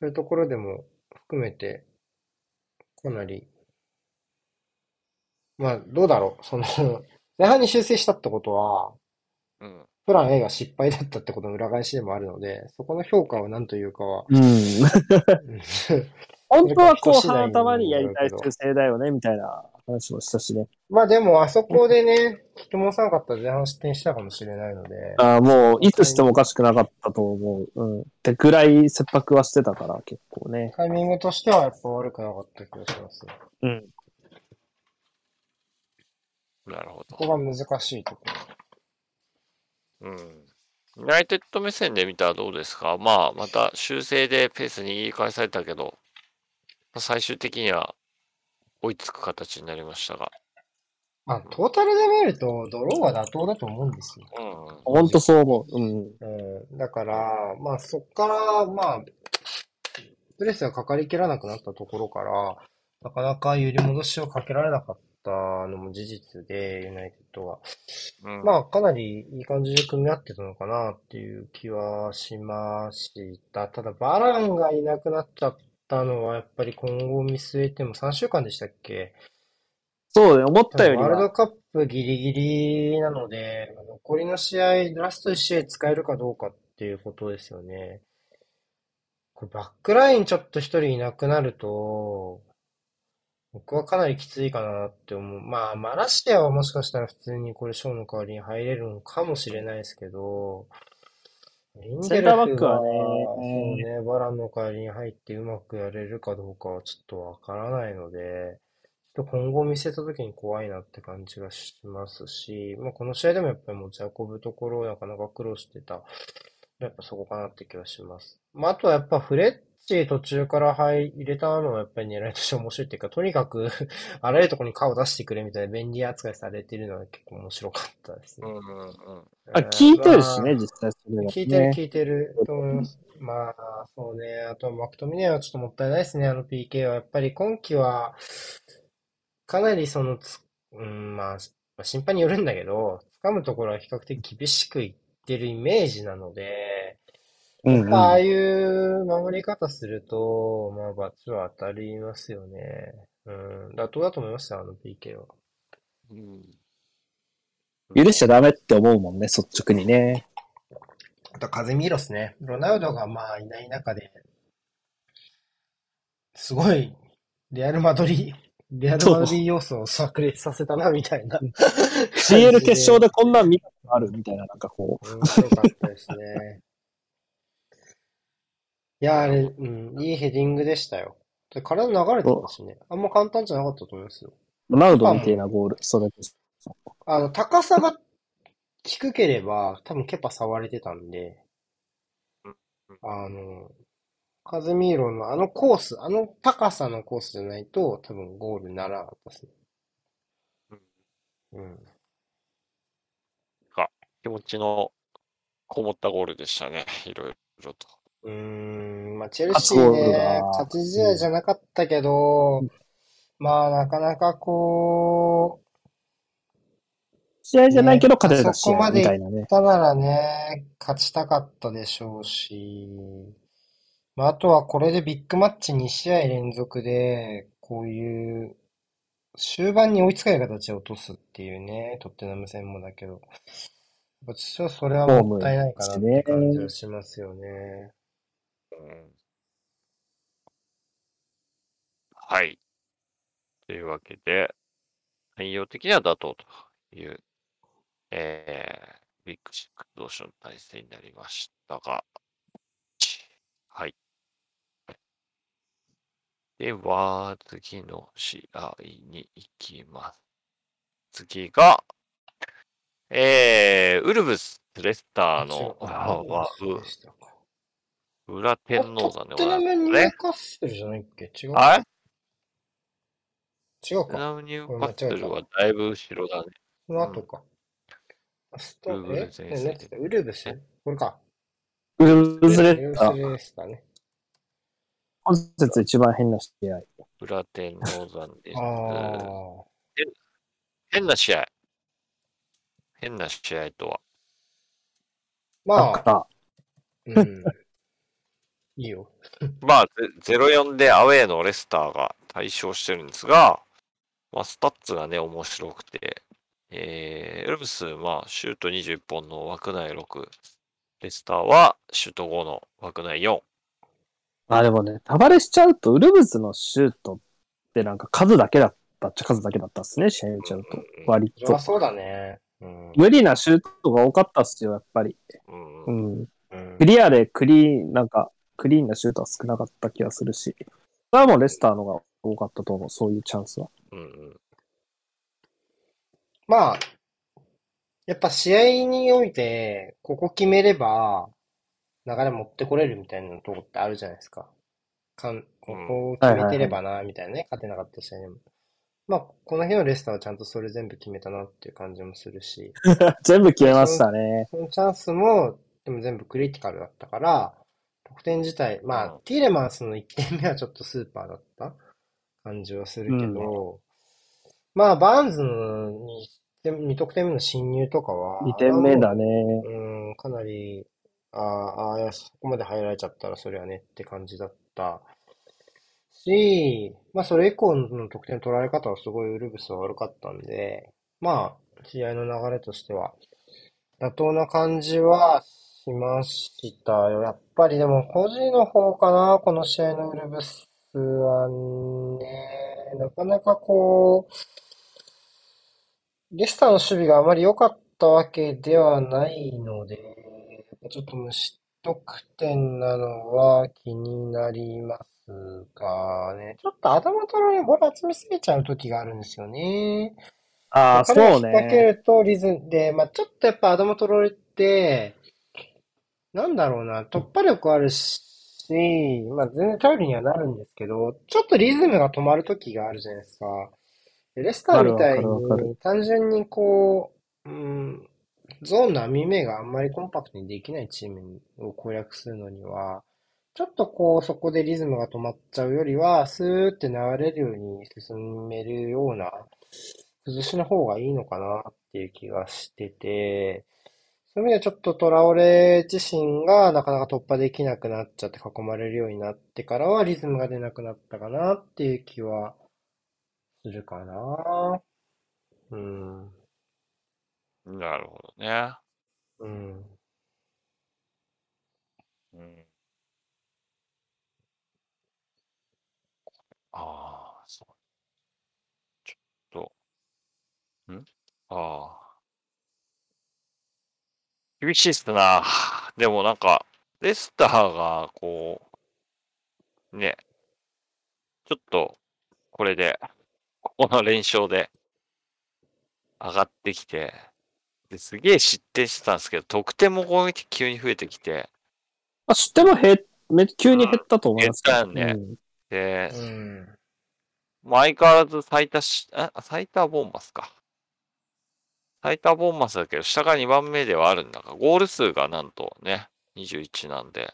[SPEAKER 1] そういうところでも含めて、かなり、まあ、どうだろう。その、前半に修正したってことは、
[SPEAKER 3] うん。
[SPEAKER 1] プラン A が失敗だったってことの裏返しでもあるので、そこの評価は何というかは、
[SPEAKER 2] うん。
[SPEAKER 1] うん
[SPEAKER 2] 本当は後半頭にやりたい修正だよね、みたいな話もしたしね。
[SPEAKER 1] まあでも、あそこでね、引き戻さなかったら前半失点したかもしれないので、
[SPEAKER 2] ああ、もう、いつしてもおかしくなかったと思う。うん。ってぐらい切迫はしてたから、結構ね。
[SPEAKER 1] タイミングとしてはやっぱ悪くなかった気がします。
[SPEAKER 2] うん。
[SPEAKER 3] なるほ
[SPEAKER 1] ここ
[SPEAKER 3] ど。
[SPEAKER 1] が難しいとこ
[SPEAKER 3] うん。ユナイテッド目線で見たらどうですか？まあ、また修正でペース握り返されたけど、まあ最終的には追いつく形になりましたが。
[SPEAKER 1] まあ、トータルで見ると、ドローは妥当だと思うんですよ。
[SPEAKER 3] うん。
[SPEAKER 2] 本当そう思う。うん。
[SPEAKER 1] うん。だから、まあそっから、まあ、プレスがかかりきらなくなったところから、なかなか揺り戻しをかけられなかったのも事実で、ユナイテッドは。
[SPEAKER 3] うん、
[SPEAKER 1] まあ、かなりいい感じで組み合ってたのかなっていう気はしました。ただ、バランがいなくなっちゃったのは、やっぱり今後見据えても3週間でしたっけ？
[SPEAKER 2] そうね、思ったより
[SPEAKER 1] ワールド
[SPEAKER 2] は。
[SPEAKER 1] カップギリギリなので、残りの試合、ラスト1試合使えるかどうかっていうことですよね。これバックラインちょっと一人いなくなると、僕はかなりきついかなって思う。まあ、マラシアはもしかしたら普通にこれショーの代わりに入れるのかもしれないですけど、リンデ
[SPEAKER 2] センターバックはね
[SPEAKER 1] そうね、バランの代わりに入ってうまくやれるかどうかはちょっとわからないので、ちょっと今後見せた時に怖いなって感じがしますし、まあ、この試合でもやっぱり持ち運ぶところをなかなか苦労してた。やっぱそこかなって気はします。まあ、あとはやっぱフレッチ途中から入入れたのはやっぱり狙いとして面白いっていうか、とにかく あらゆるところに顔を出してくれみたいな便利扱いされているのは結構面白かったですね。
[SPEAKER 3] うんうんうん。
[SPEAKER 2] あ、
[SPEAKER 1] えー
[SPEAKER 2] 聞いてるしね、
[SPEAKER 1] まあ
[SPEAKER 2] 実際それはね。
[SPEAKER 1] 聞いてる聞いてると思います。まあ、そうね。あとはマクトミネはちょっともったいないですね、あの PK は。やっぱり今季は、かなりそのつ、うん、まあ、まあ審判によるんだけど、掴むところは比較的厳しくいってるイメージなので、
[SPEAKER 2] うんうん。
[SPEAKER 1] まあ、ああいう守り方すると、まあ、罰は当たりますよね。うん、妥当だと思いました、あの PK は。
[SPEAKER 3] うん
[SPEAKER 2] 許しちゃダメって思うもんね、率直にね。
[SPEAKER 1] あと、カゼミーロスね。ロナウドがまあいない中で、すごい、レアル・マドリー、レアル・マドリー要素を炸裂させたな、みたいな。
[SPEAKER 2] CL 決勝でこんなん見たことあるみたいな、なんかこう。
[SPEAKER 1] 面白かったですね。いや、あれ、うん、いいヘディングでしたよ。で体流れてたしね。あんま簡単じゃなかったと思いますよ。
[SPEAKER 2] ロナウドみたいなゴール、それです。
[SPEAKER 1] あの、高さが低ければ、多分ケパ触れてたんで
[SPEAKER 3] うん、
[SPEAKER 1] あの、カズミーロのあのコース、あの高さのコースじゃないと、多分ゴールにならなかったですね。うん。
[SPEAKER 3] 気持ちのこもったゴールでしたね。いろいろと。
[SPEAKER 1] うーん、まあ、チェルシーね
[SPEAKER 2] が、
[SPEAKER 1] 勝ち試合じゃなかったけど、まあ、なかなかこう、
[SPEAKER 2] 試合じゃないけど勝てた試合
[SPEAKER 1] あそこまで
[SPEAKER 2] いなね。
[SPEAKER 1] たならね、勝ちたかったでしょうし、まあ、あとはこれでビッグマッチ2試合連続で、こういう、終盤に追いつかない形を落とすっていうね、トッテナム戦もだけど、私はそれはもったいないかなって感じはしますよね。
[SPEAKER 3] うんはい。というわけで、内容的には妥当という、えー、ビッグシック同士の対戦になりましたが、はい。では、次の試合に行きます。次が、えー、ウルブス、レスターの、
[SPEAKER 1] あ
[SPEAKER 3] わ
[SPEAKER 1] そうでしたか
[SPEAKER 3] う裏天王山で
[SPEAKER 1] トッテナムニュー
[SPEAKER 3] ね。
[SPEAKER 1] カッスルじゃないっけ？違う
[SPEAKER 3] はい
[SPEAKER 1] 違うか。
[SPEAKER 3] トッテナムニューカッスルはだいぶ後ろだね。
[SPEAKER 1] その後か。アスト
[SPEAKER 3] ウルブ
[SPEAKER 1] ウルブス？これか。
[SPEAKER 2] ウルブスレ
[SPEAKER 1] ウルブね。
[SPEAKER 2] 今節一番変な試合。
[SPEAKER 3] 裏天王山です。
[SPEAKER 1] ああ。
[SPEAKER 3] 変な試合。変な試合とは。
[SPEAKER 1] まあ、うん。いいよ。
[SPEAKER 3] まあ、ゼ0-4でアウェーのレスターが対象してるんですが、まあ、スタッツがね、面白くて、えー、ウルブス、まあ、シュート21本の枠内6、レスターはシュート5の枠内4。
[SPEAKER 2] あ、でもね、タバレしちゃうと、ウルブスのシュートってなんか数だけだったっちゃ数だけだったっすね、試合見ちゃうと。割と。
[SPEAKER 1] そりゃそうだね。うん。
[SPEAKER 2] 無理なシュートが多かったっすよ、やっぱり。
[SPEAKER 3] うん
[SPEAKER 2] う。ん。
[SPEAKER 1] うん
[SPEAKER 2] クリアでクリーン、なんか、クリーンなシュートは少なかった気がするし。それはもうレスターのが多かったと思う、そういうチャンスは。
[SPEAKER 3] うんうん。
[SPEAKER 1] まあ、やっぱ試合において、ここ決めれば、流れ持ってこれるみたいなとこってあるじゃないですか。かん、ここを決めてればな、みたいなね。勝てなかった試合でも。まあ、この日のレスターはちゃんとそれ全部決めたなっていう感じもするし、
[SPEAKER 2] 全部決めましたね。
[SPEAKER 1] そのチャンスも、でも全部クリティカルだったから、得点自体、まあ、
[SPEAKER 3] うん。
[SPEAKER 1] ティーレマンスの1点目はちょっとスーパーだった感じはするけど、まあ、バーンズの 2, 得点目の侵入とかは、
[SPEAKER 2] 2点目だね。
[SPEAKER 1] うん、かなり、ああ、ああ、そこまで入られちゃったらそれはねって感じだった。し、まあそれ以降の得点取られ方はすごいウルブスは悪かったんで、まあ試合の流れとしては妥当な感じはしましたよ。やっぱりでも、個人の方かな、この試合のウルブスはね。なかなかこう、レスターの守備があまり良かったわけではないので、ちょっと無失得点なのは気になりますがね、ちょっとアダマトロにボール集めすぎちゃう時があるんですよね。
[SPEAKER 2] ああ、そう
[SPEAKER 1] 引っ掛け
[SPEAKER 2] ね。
[SPEAKER 1] るとリズムで、まあちょっとやっぱアダマトロレって、なんだろうな、突破力あるし、まあ全然頼りにはなるんですけど、ちょっとリズムが止まる時があるじゃないですか。でレスターみたいに単純にこう、うん、ゾーンの網目があんまりコンパクトにできないチームを攻略するのには、ちょっとこうそこでリズムが止まっちゃうよりは、スーって流れるように進めるような崩しの方がいいのかなっていう気がしてて、そういう意味ではちょっとトラオレ自身がなかなか突破できなくなっちゃって囲まれるようになってからはリズムが出なくなったかなっていう気はするかな。うん。
[SPEAKER 3] なるほどね。
[SPEAKER 1] うん。
[SPEAKER 3] うん。ああ、そう。ちょっと、ん？ああ。厳しいっすな。でもなんか、レスターが、こう、ね、ちょっと、これで、ここの連勝で、上がってきて、ですげえ失点してたんですけど、得点も攻撃急に増えてきて、
[SPEAKER 2] まあ、知っても減、め急に減ったと思います
[SPEAKER 3] 減ったよね
[SPEAKER 2] うん
[SPEAKER 3] で、
[SPEAKER 1] うん。
[SPEAKER 3] 相変わらず最多し、あ、最多はボンマスか。最多はボンマスだけど、下が2番目ではあるんだが、ゴール数がなんとね、21なんで、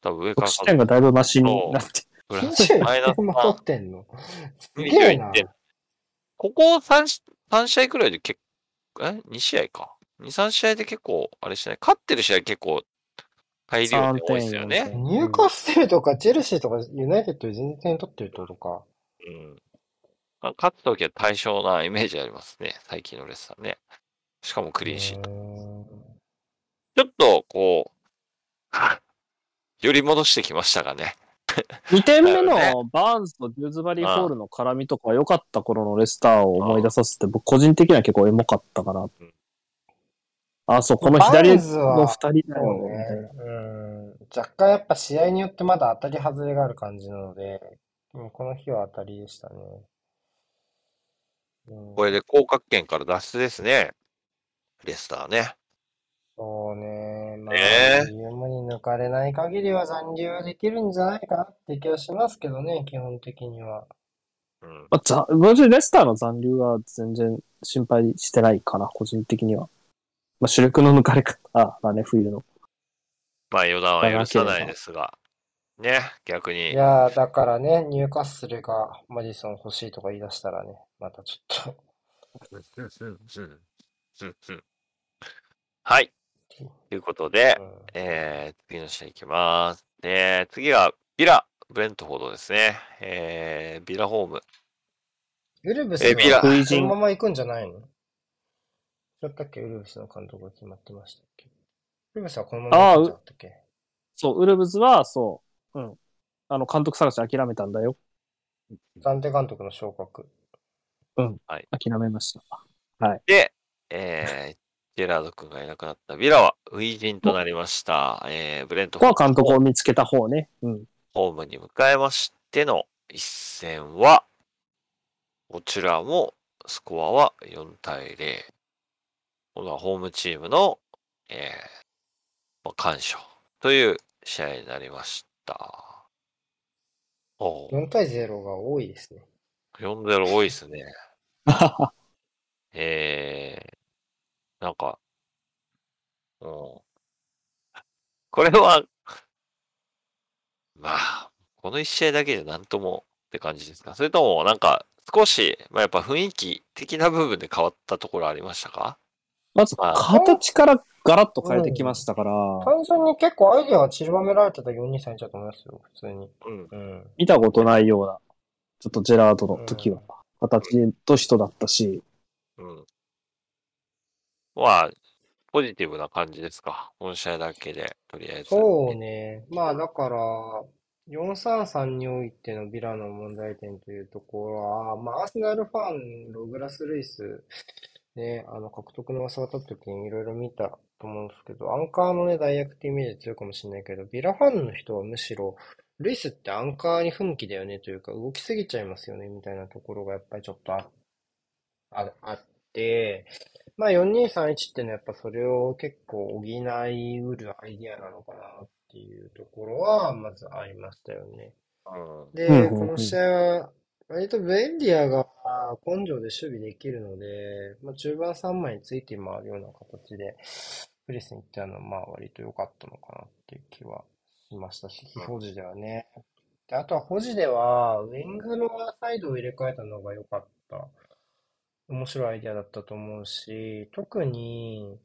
[SPEAKER 3] 多分上から
[SPEAKER 2] 得失点がだいぶマシになって。
[SPEAKER 3] プラスマイナ
[SPEAKER 1] 21
[SPEAKER 3] ス
[SPEAKER 1] 取ってんの？すげえな
[SPEAKER 3] 21。点。ここ3し、三試合くらいで結構、え ?2 試合か。2、3試合で結構、あれしない？勝ってる試合結構、大量に多いですよ
[SPEAKER 2] 3
[SPEAKER 3] ね。
[SPEAKER 2] 点
[SPEAKER 1] ニューカッスルとかチェルシーとかユナイテッドで全然点取ってるってことか。
[SPEAKER 3] うん。あ勝つときは大勝なイメージありますね。最近のレスターね。しかもクリーンシート。ちょっと、こう、寄り戻してきましたがね。
[SPEAKER 2] 2点目のバーンズとデューズバリーホールの絡みとかは良かった頃のレスターを思い出させて、僕個人的には結構エモかったかな
[SPEAKER 3] うん。
[SPEAKER 2] あ、そう、この左の2人だよ、
[SPEAKER 1] ね
[SPEAKER 2] な。。
[SPEAKER 1] うん。若干やっぱ試合によってまだ当たり外れがある感じなので、うんこの日は当たりでしたね。うん
[SPEAKER 3] これで降格圏から脱出ですね。レスターね。
[SPEAKER 1] そうね。まあ、
[SPEAKER 3] ね
[SPEAKER 1] ームに抜かれない限りは残留できるんじゃないかなって気がしますけどね、基本的には。
[SPEAKER 3] うん。
[SPEAKER 2] まあ、ざ私レスターの残留は全然心配してないかな、個人的には。まあ、主力の抜かれ方がね、冬の。
[SPEAKER 3] まあ予断は許さないですが。ね、逆に
[SPEAKER 1] い。やー、だからね、ニューカッスルがマディソン欲しいとか言い出したらね、またちょっと
[SPEAKER 3] はい。ということで、
[SPEAKER 1] うん
[SPEAKER 3] えー、次の試合いきます。えー、次はビラ、ブレントフォードですね。えー、ビラホーム。
[SPEAKER 1] ウルブス
[SPEAKER 3] えビラ
[SPEAKER 1] はこのまま行くんじゃないの？だったっけ？ウルブスの監督が決まってましたっけ？ウルブスはこのまま行くんじゃなかったっけ？
[SPEAKER 2] そう、ウルブズは、そう、うん。あの、監督探し諦めたんだよ。
[SPEAKER 1] 暫定監督の昇格。
[SPEAKER 2] 諦めました。
[SPEAKER 3] で、えー、ジェラード君がいなくなったビラは、ウィージンとなりました。えー、ブレントフォード
[SPEAKER 2] ここは監督を見つけた方ね。うん。
[SPEAKER 3] ホームに迎えましての一戦は、こちらもスコアは4対0。このホームチームの、えーまあ、完勝という試合になりました。おー
[SPEAKER 1] 4対0が多いですね。
[SPEAKER 3] 4-0多いですね。えー、なんか、うん。これは、まあ、この一試合だけじゃなんともって感じですか？それとも、なんか、少し、まあ、やっぱ雰囲気的な部分で変わったところありましたか？
[SPEAKER 2] まず、
[SPEAKER 3] まあ
[SPEAKER 2] 形からガラッと変えてきましたから、
[SPEAKER 1] 単純に結構アイデアが散りばめられてた4-2-3だと思いますよ、普通に。
[SPEAKER 3] うん。
[SPEAKER 1] うん。
[SPEAKER 2] 見たことないような、ちょっとジェラードの時は
[SPEAKER 1] うん、
[SPEAKER 2] 形と人だったし、
[SPEAKER 3] うん。まあ、ポジティブな感じですかこの試合だけで、とりあえず。
[SPEAKER 1] そうね。まあだから、433においてのビラの問題点というところは、まあ、アーセナルファン、ログラス・ルイス、ね、あの、獲得の噂が立った時にいろいろ見たと思うんですけど、アンカーのね、代役ってイメージ強いかもしれないけど、ビラファンの人はむしろ、ルイスってアンカーに不向きだよねというか、動きすぎちゃいますよね、みたいなところがやっぱりちょっとあ、あ、あって、まあ4231ってのはやっぱそれを結構補いうるアイディアなのかなっていうところは、まずありましたよね。
[SPEAKER 3] うん。
[SPEAKER 1] で、
[SPEAKER 2] うんうんうん
[SPEAKER 1] この試合は、割とベンディアが根性で守備できるので、まあ、中盤3枚について回るような形で、プレスに行ったのは、まあ割と良かったのかなっていう気はしましたし、保持ではね。で、あとは保持では、ウィングのサイドを入れ替えたのが良かった。面白いアイデアだったと思うし、特に、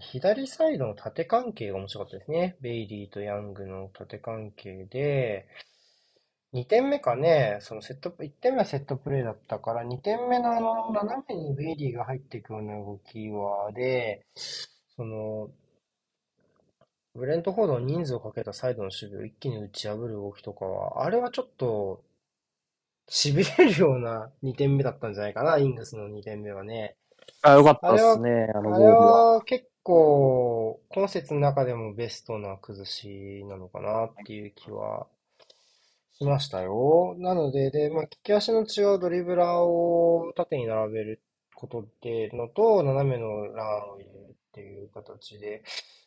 [SPEAKER 1] 左サイドの縦関係が面白かったですね。ベイリーとヤングの縦関係で、2点目かね、そのセット、1点目はセットプレーだったから、2点目のあの、斜めにベイリーが入っていくような動きは、で、その、ブレントフォードの人数をかけたサイドの守備を一気に打ち破る動きとかは、あれはちょっと、痺れるような2点目だったんじゃないかな、イングスの2点目はね。
[SPEAKER 2] あ、よかったですね、あのゴール
[SPEAKER 1] あれ
[SPEAKER 2] は。
[SPEAKER 1] は結構、今節の中でもベストな崩しなのかなっていう気はしましたよ。なので、で、まあ、利き足の違うドリブラーを縦に並べることっていうのと、斜めのランを入れるっていう形で、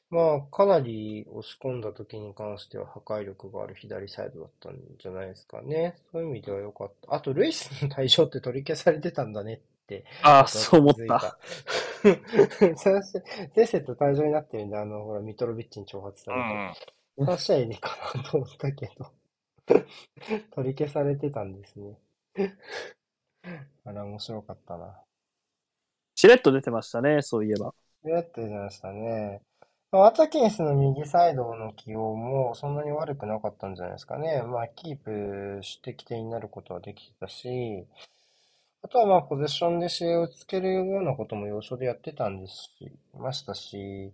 [SPEAKER 1] まあ、かなり押し込んだ時に関しては破壊力がある左サイドだったんじゃないですかね。そういう意味では良かった。あと、ルイスの退場って取り消されてたんだねって
[SPEAKER 2] あ、そう思った。。
[SPEAKER 1] 三試前節退場になってるんで、あの、ほら、ミトロビッチに挑発され
[SPEAKER 3] うん。
[SPEAKER 1] て、3試合でかなと思ったけど、取り消されてたんですね。あれ、面白かったな。
[SPEAKER 2] しれっと出てましたね、そういえば。
[SPEAKER 1] やってましたね。ワタキンスの右サイドの起用もそんなに悪くなかったんじゃないですかね。まあ、キープしてき手になることはできてたし、あとはまあ、ポゼッションで試合をつけるようなことも要所でやってたんですし、ましたし、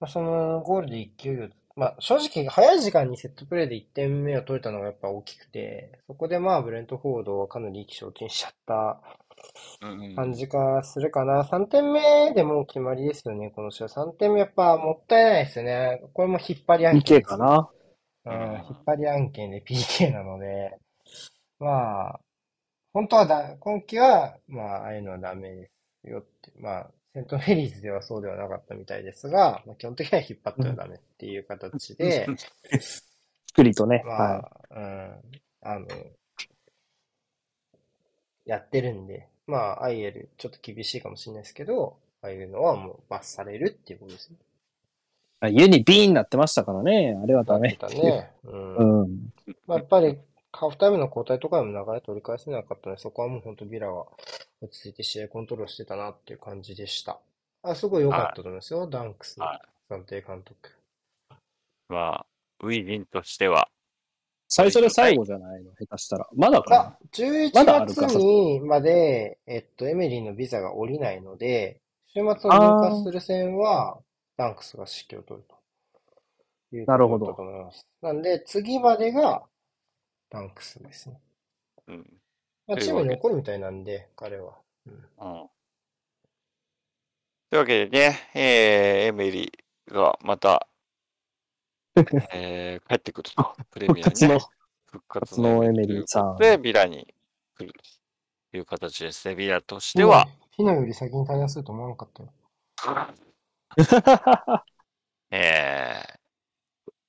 [SPEAKER 1] まあ、そのゴールで勢いを、まあ、正直早い時間にセットプレーで1点目を取れたのがやっぱ大きくて、そこでまあ、ブレントフォードはかなり意気消沈しちゃった感じがするかな。3点目でもう決まりですよね、この試合。3点目やっぱもったいないですよね。これも引っ張り案件
[SPEAKER 2] PK かな。
[SPEAKER 1] うん、引っ張り案件で PK なので、まあ、本当はだ、今季は、まあ、ああいうのはダメですよって、まあ、セントメリーズではそうではなかったみたいですが、まあ、基本的には引っ張ってはダメっていう形で、
[SPEAKER 2] 作りとね。
[SPEAKER 1] ま
[SPEAKER 2] は
[SPEAKER 1] あ、うん、あの、やってるんで、まあ、アイエル、ちょっと厳しいかもしれないですけど、ああいうのはもう罰されるっていうことですね。
[SPEAKER 2] い。家にビーンになってましたからね。あれはダメ
[SPEAKER 1] だね。うん。
[SPEAKER 2] うん。
[SPEAKER 1] まあ、やっぱり、ハーフタイムの交代とかでも流れ取り返せなかったので、そこはもう本当ビラが落ち着いて試合コントロールしてたなっていう感じでした。あ、すごい良かったと思いますよ、ダンクスの
[SPEAKER 3] は
[SPEAKER 1] 暫定監督。
[SPEAKER 3] まあ、ウィーリンとしては、
[SPEAKER 2] 最初で最後じゃないの？下手したら。まだか
[SPEAKER 1] あ
[SPEAKER 2] な、
[SPEAKER 1] 11
[SPEAKER 2] まだあるか
[SPEAKER 1] 月にまで、えっと、エメリーのビザが降りないので、週末のニューカッスル戦は、ダンクスが指揮を取るという
[SPEAKER 2] なるほど
[SPEAKER 1] ことだと思います。なんで、次までが、ダンクスですね。
[SPEAKER 3] うん。
[SPEAKER 1] まあ、チームに残るみたいなんで、彼は。うん
[SPEAKER 3] うん。というわけでね、えー、エメリがまた、えー、帰ってくると。プレミアにね
[SPEAKER 2] 復活の、
[SPEAKER 3] 復活
[SPEAKER 2] のエメリさん
[SPEAKER 3] で、ビラに来るという形ですね。ビラとしては、
[SPEAKER 1] フィノより先に対応すると思わなかったよ。
[SPEAKER 3] え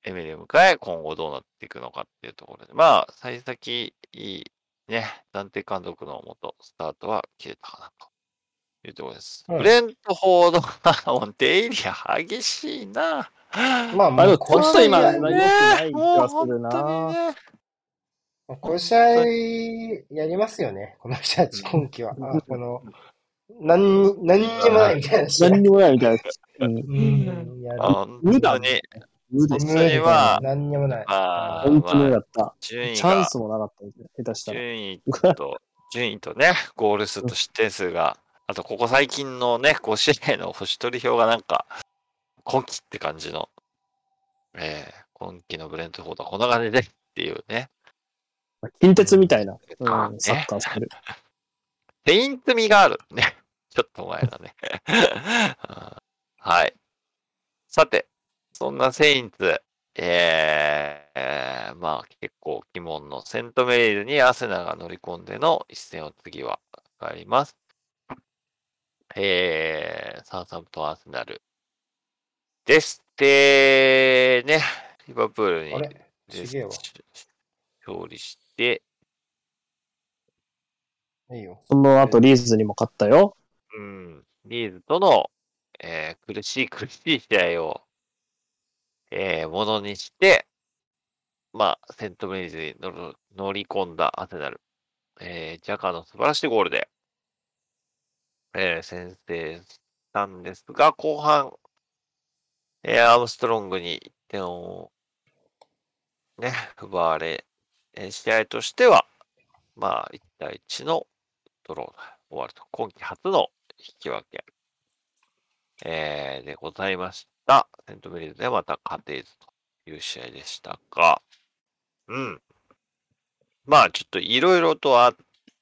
[SPEAKER 3] ー、エメリを迎え、今後どうなっていくのかっていうところで、まあ、幸先いい、ね、暫定監督のもと、スタートは切れたかなというところです。
[SPEAKER 1] うん
[SPEAKER 3] ブレントフォードは、もう出入り激しいな。
[SPEAKER 1] まあ、
[SPEAKER 2] あ、でも、
[SPEAKER 1] もうこ
[SPEAKER 2] ちょっと今、
[SPEAKER 1] の
[SPEAKER 2] 良くない気がするな。
[SPEAKER 3] ね。
[SPEAKER 1] こういう試合やりますよね、この人たち、今季は。あこの、何に、何にもないみたいな。
[SPEAKER 2] 何にもないみたいな。うん。
[SPEAKER 1] うん、
[SPEAKER 2] 無だ
[SPEAKER 3] 当に、
[SPEAKER 2] 無で
[SPEAKER 3] 本当には
[SPEAKER 1] 何にもない。
[SPEAKER 3] まあ、
[SPEAKER 2] 本当だった。
[SPEAKER 3] 順位が
[SPEAKER 2] チャンスもなかった。下手したら。
[SPEAKER 3] 順位と、順位とね、ゴール数と失点数が、あとここ最近のね、5試合の星取り表がなんか、今季って感じの、えー、今季のブレントフォードはこんな感じでっていうね。
[SPEAKER 2] 近鉄みたいな、
[SPEAKER 3] あ
[SPEAKER 2] うん、サッカーしてる。
[SPEAKER 3] ペイント味があるね。ちょっと前だね。はい。さて、そんなセインツ、えー、まあ結構鬼門のセントメリルにアセナが乗り込んでの一戦を次はあります。えー、サウサンプトンアーセナルです。で、ね、リバプールに。勝利して、
[SPEAKER 1] いいよ。
[SPEAKER 2] その後リーズにも勝ったよ。
[SPEAKER 3] うん、リーズとの、えー苦しい苦しい試合を、えーものにして、まあ、セントメリーズに乗る乗り込んだアセナル。えージャカの素晴らしいゴールで、えー先制したんですが、後半、えーアームストロングに1点を、ね、奪われ、え試合としては、まあ、1対1のドローで終わると。今季初の引き分け、えーでございました。セントメリーズでまた勝てずという試合でしたが、うん。まあ、ちょっといろいろとあ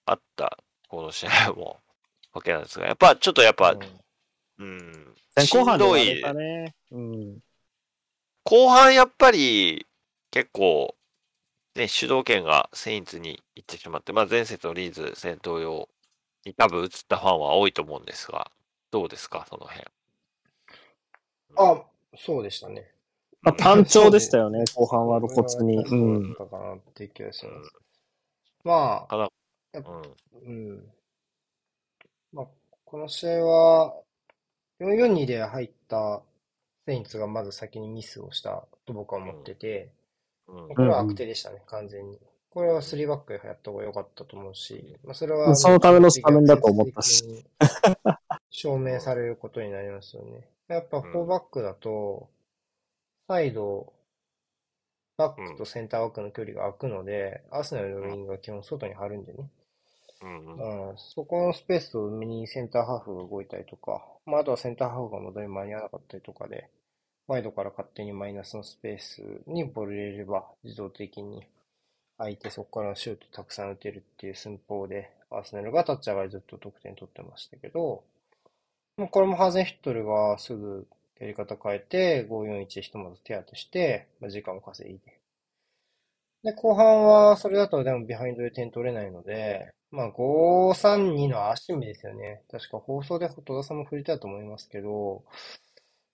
[SPEAKER 3] あった、この試合も、わけなんですが、やっぱ、ちょっとやっぱ、
[SPEAKER 1] うん
[SPEAKER 3] うん、
[SPEAKER 2] 前後半で
[SPEAKER 3] しんどい
[SPEAKER 2] ね。うん。
[SPEAKER 3] 後半やっぱり結構、ね、主導権がセインツに行ってしまって、まあ、前節のリーズ戦闘用に多分移ったファンは多いと思うんですが、どうですか、その辺。
[SPEAKER 1] あ、そうでしたね。
[SPEAKER 2] まあ、単調でしたよね、後半は露骨に。うん
[SPEAKER 1] っ。たかなって気がします。まあ、
[SPEAKER 3] か
[SPEAKER 1] やっぱ
[SPEAKER 3] うん。
[SPEAKER 1] うん。まあ、この試合は、4-4-2で入ったセインツがまず先にミスをしたと僕は思ってて、
[SPEAKER 3] うん
[SPEAKER 1] これは悪手でしたね、完全に。これは3バックでやった方が良かったと思うし、まあ、それは、
[SPEAKER 2] そのためのスタメンだと思ったし
[SPEAKER 1] 証明されることになりますよね。やっぱ4バックだと、サイド、バックとセンターバックの距離が空くので、アーセナルのウィングが基本外に張るんでね。
[SPEAKER 3] うん、
[SPEAKER 1] そこのスペースを埋めにセンターハーフが動いたりとか、まあ、あとはセンターハーフが戻り間に合わなかったりとかで、ワイドから勝手にマイナスのスペースにボール入れれば自動的に相手そこからシュートたくさん打てるっていう寸法で、アーセナルが立ち上がりずっと得点取ってましたけど、もうこれもハーゼンヒットルがすぐやり方変えて、5-4-1ひとまず手当てして、まあ、時間を稼いで。で、後半はそれだとでもビハインドで点取れないので、まあ5-3-2の足目ですよね。確か放送で戸田さんも触れたと思いますけど、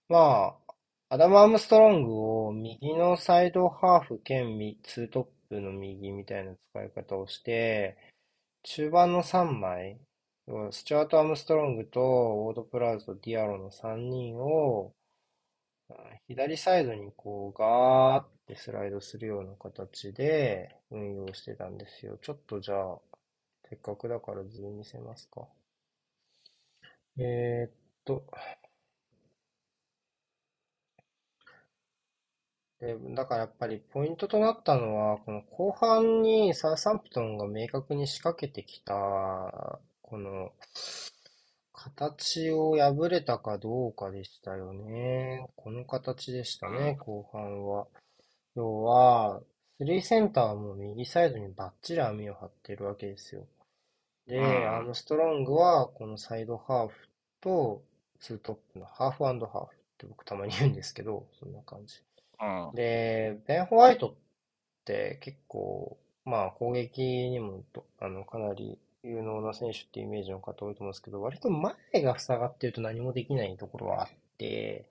[SPEAKER 1] まあ、アダム・アームストロングを右のサイドハーフ兼ツートップの右みたいな使い方をして、中盤の3枚、スチュアート・アームストロングとウォード・プラウズとディアロの3人を、左サイドにこうガーってスライドするような形で運用してたんですよ。ちょっとじゃあ、せっかくだから図見せますか。えーっと、で、だからやっぱりポイントとなったのは、この後半にサウサンプトンが明確に仕掛けてきた、この、形を破れたかどうかでしたよね。この形でしたね、後半は。要は、スリーセンターはもう右サイドにバッチリ網を張ってるわけですよ。で、
[SPEAKER 3] うん
[SPEAKER 1] アームストロングはこのサイドハーフとツートップのハーフハーフって僕たまに言うんですけど、そんな感じ。
[SPEAKER 3] うん
[SPEAKER 1] で、ベン・ホワイトって結構、まあ攻撃にもとあのかなり有能な選手っていうイメージの方多いと思うんですけど、割と前が塞がってると何もできないところはあって、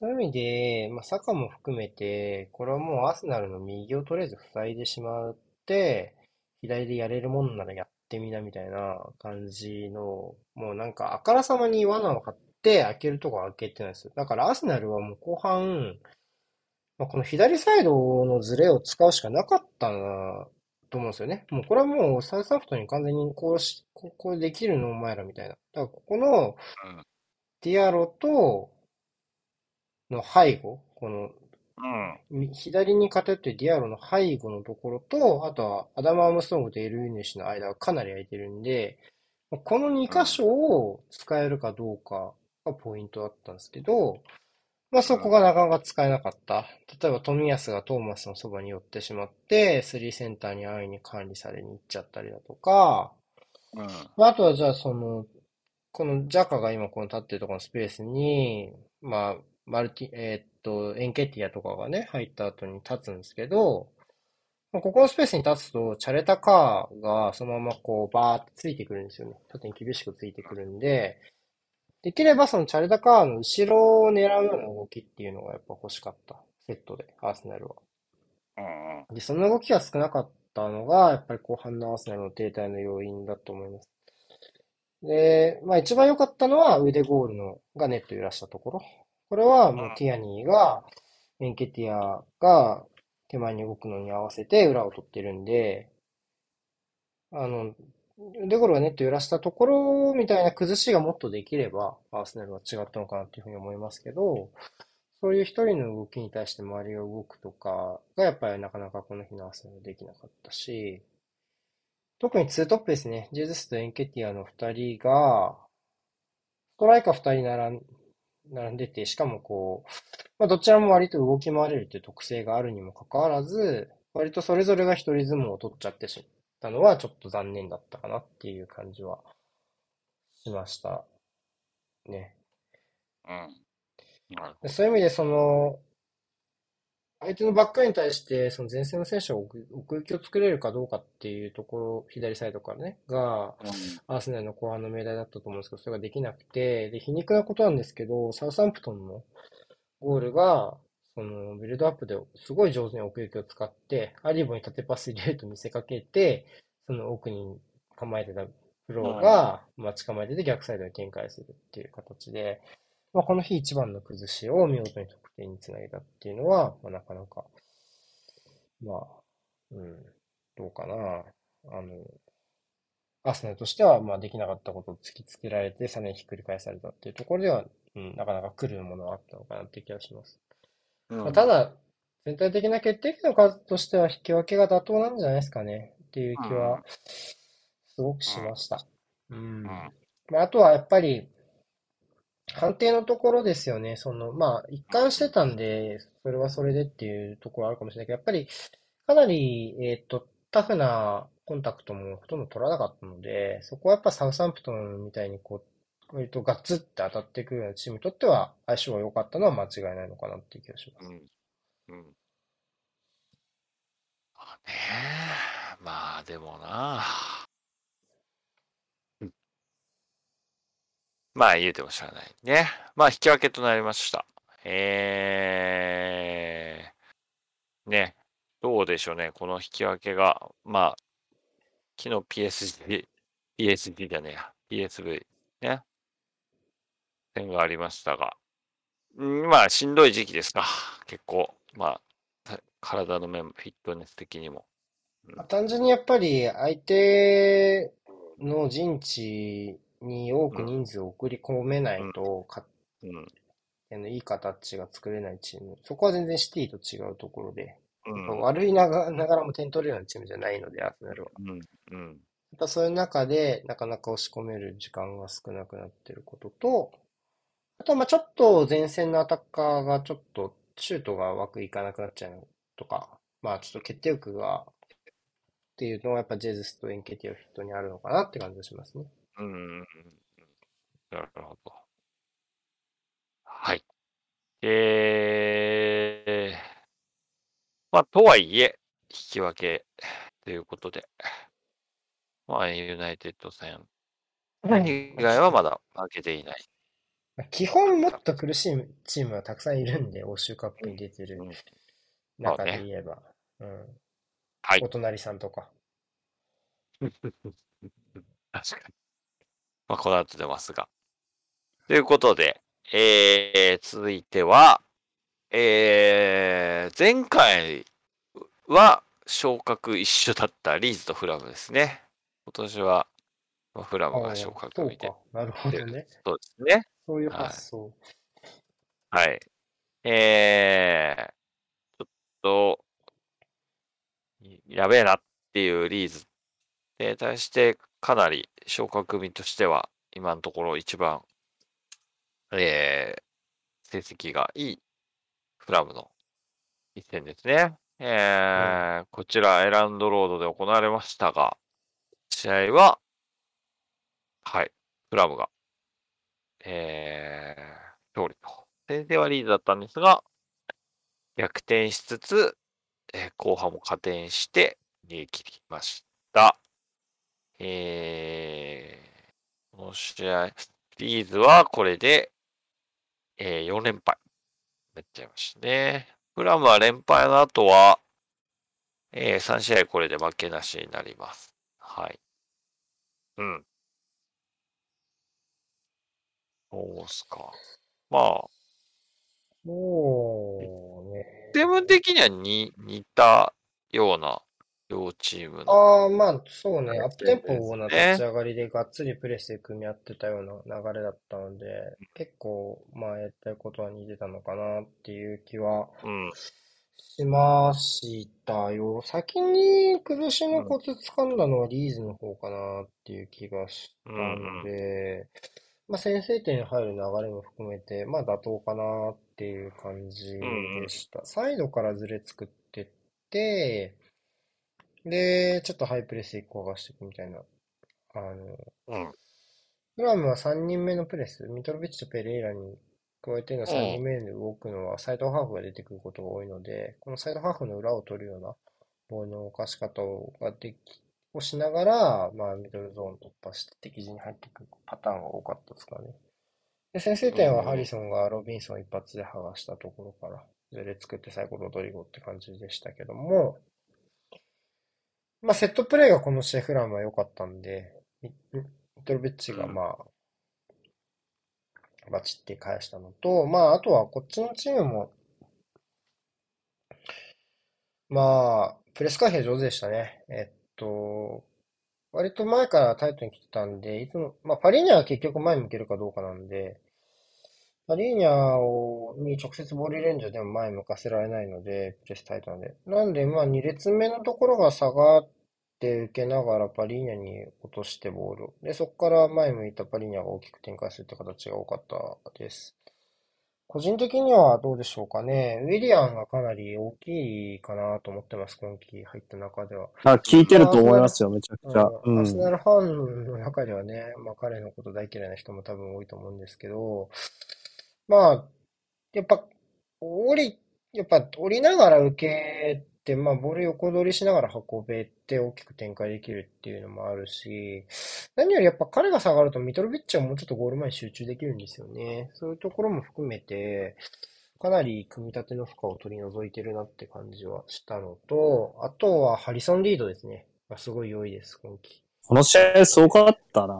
[SPEAKER 1] そういう意味で、まあ、サカも含めて、これはもうアーセナルの右をとりあえず塞いでしまって、左でやれるもんならやってみなみたいな感じの、もうなんかあからさまに罠を張って開けるとこ開けてないですよ。だからアーセナルはもう後半、まあ、この左サイドのズレを使うしかなかったなと思うんですよね。もうこれはもうサウサンプトンに完全にこうし、こうできるのお前らみたいな。だからここの
[SPEAKER 3] うん
[SPEAKER 1] ディアロとの背後、この
[SPEAKER 3] うん
[SPEAKER 1] み左に偏ってるディアロの背後のところと、あとはアダム・アームストロングとエル・ユヌシの間がかなり空いてるんで、この2箇所を使えるかどうかがポイントだったんですけど、まあそこがなかなか使えなかった。例えば富安がトーマスのそばに寄ってしまって、スリーセンターに安易に管理されに行っちゃったりだとか、
[SPEAKER 4] うん。
[SPEAKER 1] まああとはじゃあその、このジャカが今この立ってるところのスペースに、まあ、マルティ、えーっと、エンケティアとかがね、入った後に立つんですけど、まあここのスペースに立つと、チャレタカーがそのままこう、バーってついてくるんですよね。縦に厳しくついてくるんで、できればそのチャレタカーの後ろを狙うような動きっていうのがやっぱ欲しかった。セットで、アーセナルは。で、その動きが少なかったのが、やっぱり後半のアーセナルの停滞の要因だと思います。で、まあ一番良かったのは腕ゴールのがネット揺らしたところ。これはもうティアニーが、エンケティアが手前に動くのに合わせて裏を取ってるんで、あの、腕ゴールがネット揺らしたところみたいな崩しがもっとできれば、アーセナルは違ったのかなっていうふうに思いますけど、そういう一人の動きに対して周りが動くとかがやっぱりなかなかこの日のアーセナルできなかったし、特にツートップですね。ジェズスとエンケティアの二人が、ストライカー二人並ん並んでて、しかもこう、まあどちらも割と動き回れるという特性があるにもかかわらず、割とそれぞれが一人相撲を取っちゃってしまったのはちょっと残念だったかなっていう感じはしましたね。
[SPEAKER 4] うん。
[SPEAKER 1] そういう意味で、その、相手のバックに対して、その前線の選手を奥奥行きを作れるかどうかっていうところ、左サイドからね、が、
[SPEAKER 4] ど。
[SPEAKER 1] アーセナルの後半の命題だったと思うんですけど、それができなくて、で、皮肉なことなんですけど、サウサンプトンのゴールが、その、ビルドアップですごい上手に奥行きを使って、アリボに縦パス入れると見せかけて、その奥に構えてたフローが待ち構えてて逆サイドに展開するっていう形で、まあ、この日一番の崩しを見事に得点につなげたっていうのは、まあ、なかなか、まあ、うん、どうかな。あの、アーセナルとしては、まあ、できなかったことを突きつけられて、さらにひっくり返されたっていうところでは、うん、なかなか来るものはあったのかなって気がします。
[SPEAKER 4] うん
[SPEAKER 1] まあ、ただ、全体的な決定機の数としては引き分けが妥当なんじゃないですかねっていう気は、すごくしました。うん。
[SPEAKER 4] うん
[SPEAKER 1] まあ、あとはやっぱり、判定のところですよね。その、まあ、一貫してたんで、それはそれでっていうところあるかもしれないけど、やっぱり、かなり、えっと、タフなコンタクトもほとんど取らなかったので、そこはやっぱサウサンプトンみたいにこう、割とガッツって当たっていくようなチームにとっては相性が良かったのは間違いないのかなっていう気がします。
[SPEAKER 4] うん。うん。
[SPEAKER 3] まあねまあでもな。うんまあ言うてもしゃあないね。まあ引き分けとなりました。えー、ね。どうでしょうね。この引き分けが、まあ、昨日 PSG、PSG じゃねえや。PSV ね。点がありましたが。んまあしんどい時期ですか。結構。まあ、体の面、フィットネス的にも。
[SPEAKER 1] まあ単純にやっぱり相手の陣地に多く人数を送り込めないと、か
[SPEAKER 3] うん。
[SPEAKER 1] あのいい形が作れないチーム。そこは全然シティと違うところで、
[SPEAKER 3] うん。
[SPEAKER 1] 悪いながながらも点取れるようなチームじゃないので、アーセナルは。
[SPEAKER 3] うん。うん。
[SPEAKER 1] やっぱそういう中で、なかなか押し込める時間が少なくなってることと、あとはまあちょっと前線のアタッカーがちょっとシュートが枠いかなくなっちゃうとか、まあちょっと決定力が、っていうのはやっぱジェズスとエンケティアフィットにあるのかなって感じがしますね。
[SPEAKER 3] うん。なるほど。はい。えー、まあ、とはいえ、引き分けということで、まあ、ユナイテッド戦以外はまだ負けていない。
[SPEAKER 1] まあ基本もっと苦しいチームはたくさんいるんで、欧州カップに出てる
[SPEAKER 3] うん
[SPEAKER 1] 中で言えば。うん。
[SPEAKER 3] はい
[SPEAKER 1] お隣さんとか。
[SPEAKER 3] 確かに。まあ、この後出ますが。ということで、えー、続いては、えー、前回は昇格一緒だったリーズとフラムですね。今年は、まあ、フラムが昇格みたい
[SPEAKER 1] そうか。なるほどね。
[SPEAKER 3] そうですね。
[SPEAKER 1] そういう発想。
[SPEAKER 3] はい。えー、ちょっと、やべえなっていうリーズに対して、かなり昇格組としては、今のところ一番、えー、成績がいいフラムの一戦ですね。えーこちらエランドロードで行われましたが、試合は、はい、フラムが、えー、勝利と。先制はリードだったんですが、逆転しつつ、えー後半も加点して逃げ切りました。えー、この試合、リーズはこれで、えー4連敗。なっちゃいましたね。フラムは連敗の後は、えー3試合これで負けなしになります。はい。うん。そうっすか。まあ、
[SPEAKER 1] もうね。
[SPEAKER 3] システム的にはに似たような両チームの。
[SPEAKER 1] ああ、まあ、そうね。
[SPEAKER 3] や
[SPEAKER 1] アップテンポな立ち上がりでがっつりプレスで組み合ってたような流れだったので、結構、まあ、やりたいことは似てたのかなっていう気は
[SPEAKER 3] うん。
[SPEAKER 1] しましたよ。先に崩しのコツ掴んだのはリーズの方かなっていう気がしたので、まあ、先制点入る流れも含めて、まあ、妥当かなっていう感じでした。サイドからずれ作ってって、で、ちょっとハイプレスで怖がしていくみたいな。あの、
[SPEAKER 3] うん。
[SPEAKER 1] フラムは3人目のプレス、ミトロビッチとペレイラに加えての3人目で動くのはサイドハーフが出てくることが多いので、このサイドハーフの裏を取るようなボールの動かし方をができ、をしながら、まあ、ミドルゾーン突破して敵陣に入っていくパターンが多かったですかね。で、先制点はハリソンがロビンソン一発で剥がしたところから、ズレ作って最後ロドリゴって感じでしたけども、まあ、セットプレーがこの試合フラムは良かったんで、ミミトロビッチがまあ、バチって返したのと、まあ、あとはこっちのチームも、まあ、プレス回避は上手でしたね。えっと、割と前からタイトに来てたんで、いつも、まあ、パリーニャは結局前向けるかどうかなんで、パリーニャをに直接ボールレンジャーでも前向かせられないので、プレスタイトなんで。なんで、まあ、2列目のところが下がって受けながらパリーニャに落としてボールを。で、そこから前向いたパリーニャが大きく展開するって形が多かったです。個人的にはどうでしょうかね。ウィリアンがかなり大きいかなと思ってます、今季入った中では。
[SPEAKER 2] あ、聞いてると思いますよ、めちゃくちゃ。
[SPEAKER 1] う
[SPEAKER 2] うんん
[SPEAKER 1] アー。セナルファンの中ではね、まあ彼のこと大嫌いな人も多分多いと思うんですけど、まあ、やっぱ、降り、やっぱ降りながら受けて、まあボール横取りしながら運べて大きく展開できるっていうのもあるし、何よりやっぱ彼が下がるとミトロビッチはもうちょっとゴール前に集中できるんですよね。そういうところも含めて、かなり組み立ての負荷を取り除いてるなって感じはしたのと、あとはハリソン・リードですね。がすごい良いです、今季。
[SPEAKER 2] この試合すごかったな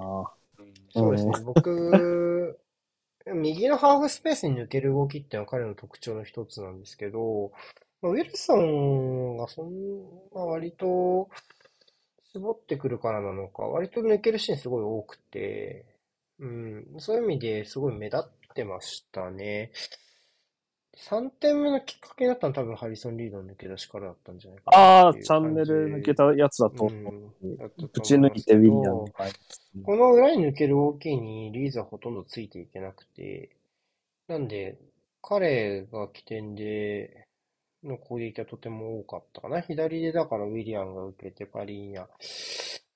[SPEAKER 1] そうですね。僕、右のハーフスペースに抜ける動きっていうのは彼の特徴の一つなんですけど、ウィルソンがそんな割と絞ってくるからなのか、割と抜けるシーンすごい多くて、うん、そういう意味ですごい目立ってましたね。3点目のきっかけになったのは多分ハリソン・リードの抜け出しからだったんじゃないかな
[SPEAKER 2] ああ、チャンネル抜けたやつだと、
[SPEAKER 1] う。ん。
[SPEAKER 2] ぶち抜いてウィリア
[SPEAKER 1] ど
[SPEAKER 2] ム
[SPEAKER 1] この裏に抜ける動きにリーズはほとんどついていけなくて、なんで、彼が起点での攻撃はとても多かったかな。左でだからウィリアムが受けてパリーニャ、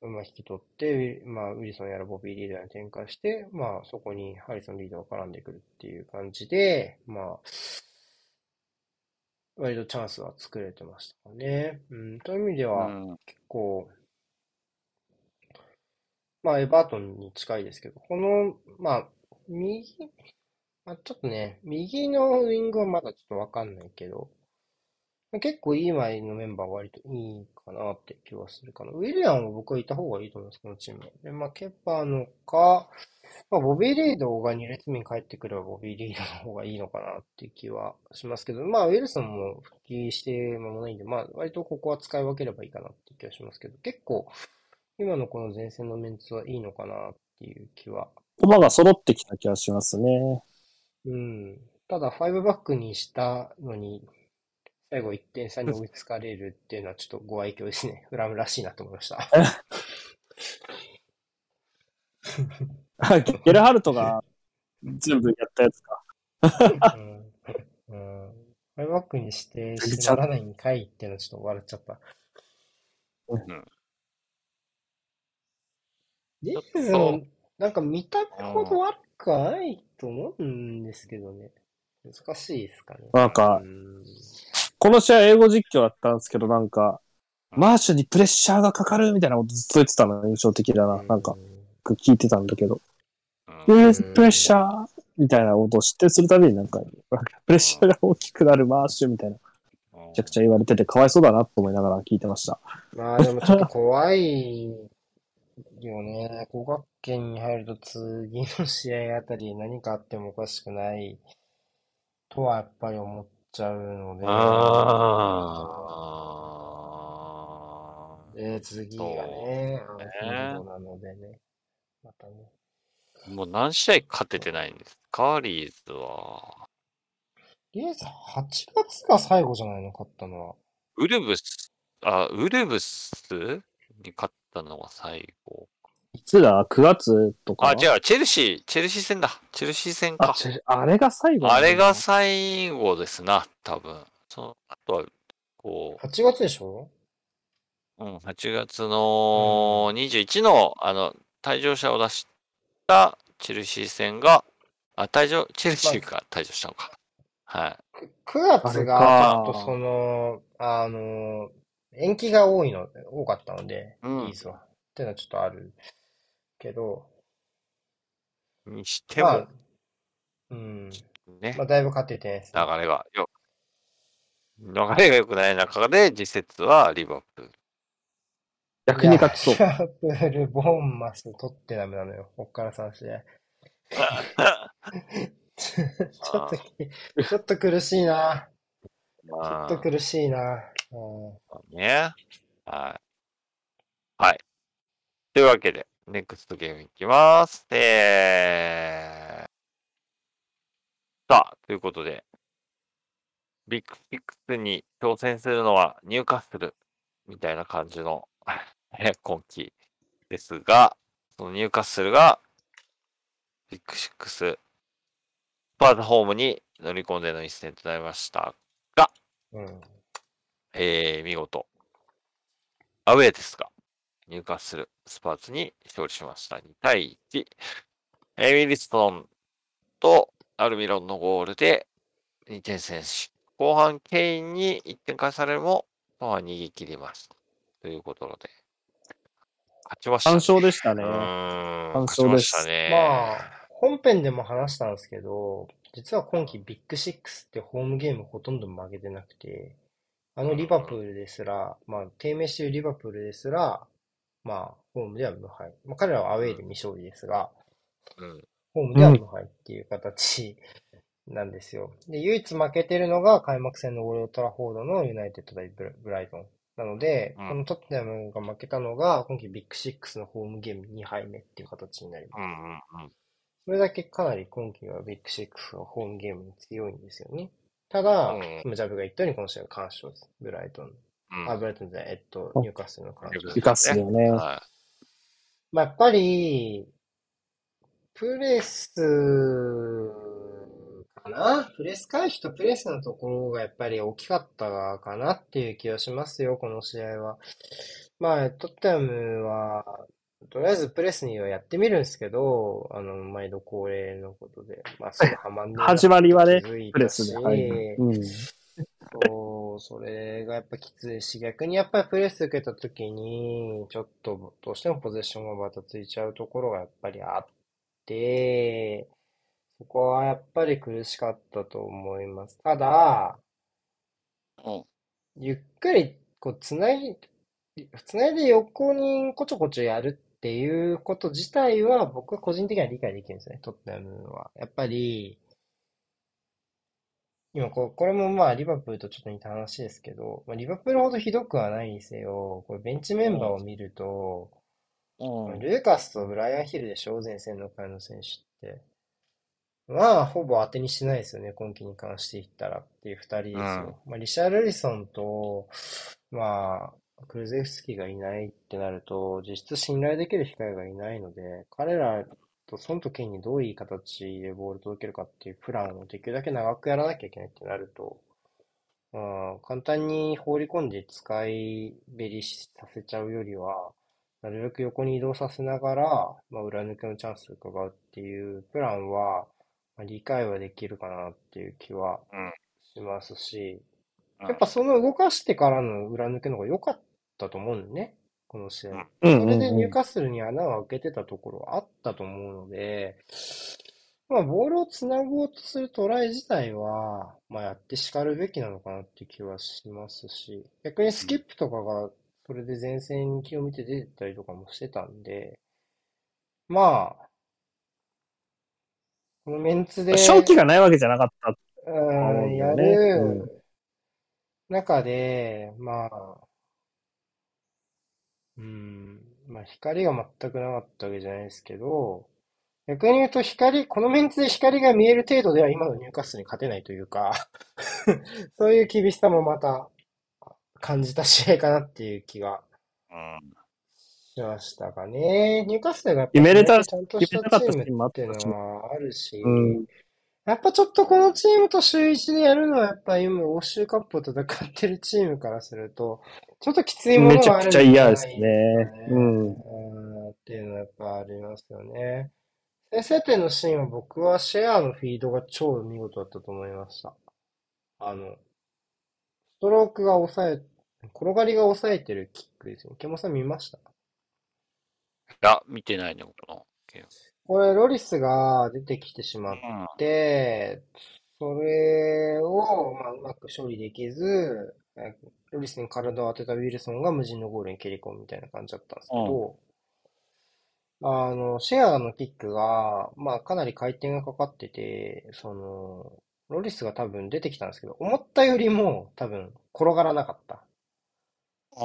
[SPEAKER 1] まあ、引き取って、まあ、ウィルソンやらボビー・リーダーに展開して、まあ、そこにハリソン・リードが絡んでくるっていう感じで、まあ、割とチャンスは作れてましたかね。うん、という意味では、
[SPEAKER 4] うん
[SPEAKER 1] 結構、まあ、エバートンに近いですけど、この、まあ、右、まあ、ちょっとね、右のウィングはまだちょっとわかんないけど、結構いい前のメンバーは割といいかなって気はするかな。ウィリアムは僕はいた方がいいと思います、このチームは。で、まあ、ケパのか、まあ、ボビー・リードが2列目に帰ってくればボビー・リードの方がいいのかなっていう気はしますけど、まあ、ウィルソンも復帰して間もないんで、まあ、割とここは使い分ければいいかなっていう気はしますけど、結構、今のこの前線のメンツはいいのかなっていう気は。
[SPEAKER 2] 駒が揃ってきた気がしますね。
[SPEAKER 1] うん。ただ、5バックにしたのに、最後1点差に追いつかれるっていうのはちょっとご愛嬌ですね。フラムらしいなと思いました。
[SPEAKER 2] ゲルハルトが全部やったやつか。
[SPEAKER 1] うん。うん。ファイブバックにして、
[SPEAKER 2] ちゃ
[SPEAKER 1] 縛らないんかいっていうのちょっと笑っちゃった。
[SPEAKER 4] ん
[SPEAKER 1] リーズ
[SPEAKER 3] そ
[SPEAKER 1] も、なんか見た目ほど悪くはないと思うんですけどね。難しいですかね。
[SPEAKER 2] なんか
[SPEAKER 1] うん
[SPEAKER 2] この試合英語実況だったんですけど、なんか、マーシュにプレッシャーがかかるみたいなことずっと言ってたのが印象的だな。なんか、僕聞いてたんだけど、
[SPEAKER 4] うん
[SPEAKER 2] プレッシャーみたいなことを知ってするたびになんか、プレッシャーが大きくなるマーシュみたいな、めちゃくちゃ言われてて、かわいそうだなと思いながら聞いてました。
[SPEAKER 1] まあでもちょっと怖いよね。合学圏に入ると次の試合あたり何かあってもおかしくないとはやっぱり思っちゃうので。
[SPEAKER 3] あ
[SPEAKER 1] で、次がね、
[SPEAKER 3] そうね
[SPEAKER 1] あのなのでね。またね。
[SPEAKER 3] ーもう何試合勝ててないんですか？リーズは。
[SPEAKER 1] とりあえず8月が最後じゃないの、勝ったのは。
[SPEAKER 3] ウルブス、あ、ウルブスに勝ったのが最後。
[SPEAKER 2] いつだ ?9 月とか？
[SPEAKER 3] あ、違う、チェルシー、チェルシー戦だ。チェルシー戦
[SPEAKER 2] あ
[SPEAKER 3] か。
[SPEAKER 2] ちあれが最後
[SPEAKER 3] あれが最後ですな、多分。そのあとは、こ
[SPEAKER 1] 8月でしょ？
[SPEAKER 3] う、うん、8月の21の、あの、退場者を出したチェルシー戦が、あ、退場、チェルシーが退場したのか。はい。
[SPEAKER 1] く ?9 月が
[SPEAKER 2] か
[SPEAKER 1] ちょっとその、あの、延期が多いの、多かったので、
[SPEAKER 3] うん
[SPEAKER 1] リーズは。っていうのはちょっとあるけど、
[SPEAKER 3] にしても、
[SPEAKER 1] まあ、うん。
[SPEAKER 3] ね、
[SPEAKER 1] まあ、だいぶ勝ててないですね。
[SPEAKER 3] 流れがよ、流れが良くない中で、次節はリバプール。
[SPEAKER 2] 逆に勝ちそう
[SPEAKER 1] リバプール、ボーンマス、取ってダメなのよ。こっから3試合。ちょっとき、ちょっと苦しいな。ちょ
[SPEAKER 3] ま
[SPEAKER 1] っと苦しいな。うん
[SPEAKER 3] あ、ね。はい。はい。というわけで、ネクストゲームいきます。えー、さあ、ということで、ビッグシックスに挑戦するのはニューカッスルみたいな感じのえ今季ですが、そのニューカッスルがビッグシックス、スパーズホームに乗り込んでの一戦となりました
[SPEAKER 1] うん。
[SPEAKER 3] えー、見事、アウェーですが、入荷するスパーズに勝利しました。2対1。えー、ウィルソンとアルミロンのゴールで2点先取。後半、ケインに1点返されるも、まあ、逃げ切りました。ということで、勝ちました、
[SPEAKER 2] 3勝でした
[SPEAKER 3] う
[SPEAKER 2] ね。
[SPEAKER 3] ーん、
[SPEAKER 2] 完
[SPEAKER 3] 勝
[SPEAKER 2] です
[SPEAKER 3] したね。
[SPEAKER 1] まあ、本編でも話したんですけど、実は今季ビッグシックスってホームゲームほとんど負けてなくて、あのリバプールですら、まあ、低迷しているリバプールですら、まあ、ホームでは無敗。まあ、彼らはアウェーで未勝利ですが、
[SPEAKER 3] うん、
[SPEAKER 1] ホームでは無敗っていう形なんですよ。で、唯一負けてるのが開幕戦のオールドトラフォードのユナイテッド対ブライトン。なので、
[SPEAKER 3] うん
[SPEAKER 1] このトッテナムが負けたのが、今季ビッグシックスのホームゲーム2敗目っていう形になります。
[SPEAKER 3] うん、うん、うん。
[SPEAKER 1] それだけかなり今季はビッグシックスのホームゲームに強いんですよね。ただ、
[SPEAKER 3] うん
[SPEAKER 1] 今ジャブが言ったようにこの試合は完勝です。ブライトン。
[SPEAKER 3] うん
[SPEAKER 1] あ、ブライトンじゃない、えっと、
[SPEAKER 2] あ
[SPEAKER 1] ニューカッスルの完勝です。
[SPEAKER 2] 生かすよね。
[SPEAKER 3] は
[SPEAKER 1] まあ、やっぱり、プレスかな？プレス回避とプレスのところがやっぱり大きかったかなっていう気がしますよ、この試合は。まあ、トッテナムは、とりあえずプレスにはやってみるんですけど、あの、毎度恒例のことで、まあ、すぐハマんねえな
[SPEAKER 2] 始まりはねプレスで入る。うん。
[SPEAKER 1] そう、それがやっぱきついし、逆にやっぱりプレス受けた時に、ちょっとどうしてもポゼッションがバタついちゃうところがやっぱりあって、そこはやっぱり苦しかったと思います。ただ、
[SPEAKER 4] うん
[SPEAKER 1] ゆっくりこうつない、つないで横にこちょこちょやるっていうこと自体は僕は個人的には理解できるんですね、トッテナムは。やっぱり、今こう、これもまあリバプールとちょっと似た話ですけど、まあ、リバプールほどひどくはないにせよ、これベンチメンバーを見ると、
[SPEAKER 4] うん。
[SPEAKER 1] ルーカスとブライアンヒルでしょ前線の会の選手って。まあ、ほぼ当てにしてないですよね、今季に関して言ったらっていう二人ですよ。まあ、リシャルリソンと、まあ、クルゼフスキがいないってなると、実質信頼できる控えがいないので、彼らとと、その時にどういう形でボール届けるかっていうプランをできるだけ長くやらなきゃいけないってなると、まあ、簡単に放り込んで使いべりさせちゃうよりは、なるべく横に移動させながら、まあ、裏抜けのチャンスを伺うっていうプランは、まあ、理解はできるかなっていう気は
[SPEAKER 4] うん
[SPEAKER 1] しますし、
[SPEAKER 4] うん。
[SPEAKER 1] やっぱその動かしてからの裏抜けの方が良かったと思うんだね、この試合。
[SPEAKER 2] うん
[SPEAKER 1] そ
[SPEAKER 2] うん
[SPEAKER 1] れでニュー
[SPEAKER 2] うん。
[SPEAKER 1] カッスルに穴を開けてたところはあったと思うので、まあ、ボールをつなごうとするトライ自体は、まあ、やって叱るべきなのかなって気はしますし、逆にスキップとかが、それで前線に気を見て出てたりとかもしてたんで、まあ、このメンツで、
[SPEAKER 2] 正気がないわけじゃなかった。
[SPEAKER 1] うん、や
[SPEAKER 2] うん
[SPEAKER 1] る中で、まあ、うん、まあ光が全くなかったわけじゃないですけど、逆に言うと光、このメンツで光が見える程度では今のニューカッスルに勝てないというか、そういう厳しさもまた感じた試合かなっていう気が
[SPEAKER 4] うん。
[SPEAKER 1] しましたかね。ニューカッスルがやっぱ
[SPEAKER 2] 決めれた
[SPEAKER 1] ちゃんとしたチームっていうのはあるし、
[SPEAKER 2] うん。
[SPEAKER 1] やっぱちょっとこのチームと週一でやるのはやっぱ今欧州カップを戦ってるチームからすると、ちょっときついもの
[SPEAKER 2] めちゃくちゃ嫌ですね。うん。
[SPEAKER 1] うんっていうのはやっぱありますよね。先制点のシーンは僕はシェアのフィードが超見事だったと思いました。あの、ストロークが抑え、転がりが抑えてるキックですね。ケモさん見ました？
[SPEAKER 4] いや、見てないね、この。
[SPEAKER 1] これ、ロリスが出てきてしまっ
[SPEAKER 4] うん。
[SPEAKER 1] で、それを、まあ、うまく処理できず、えロリスに体を当てたウィルソンが無人のゴールに蹴り込むみたいな感じだったんですけど、あの、シェアのキックが、まあ、かなり回転がかかってて、その、ロリスが多分出てきたんですけど、思ったよりも多分転がらなかった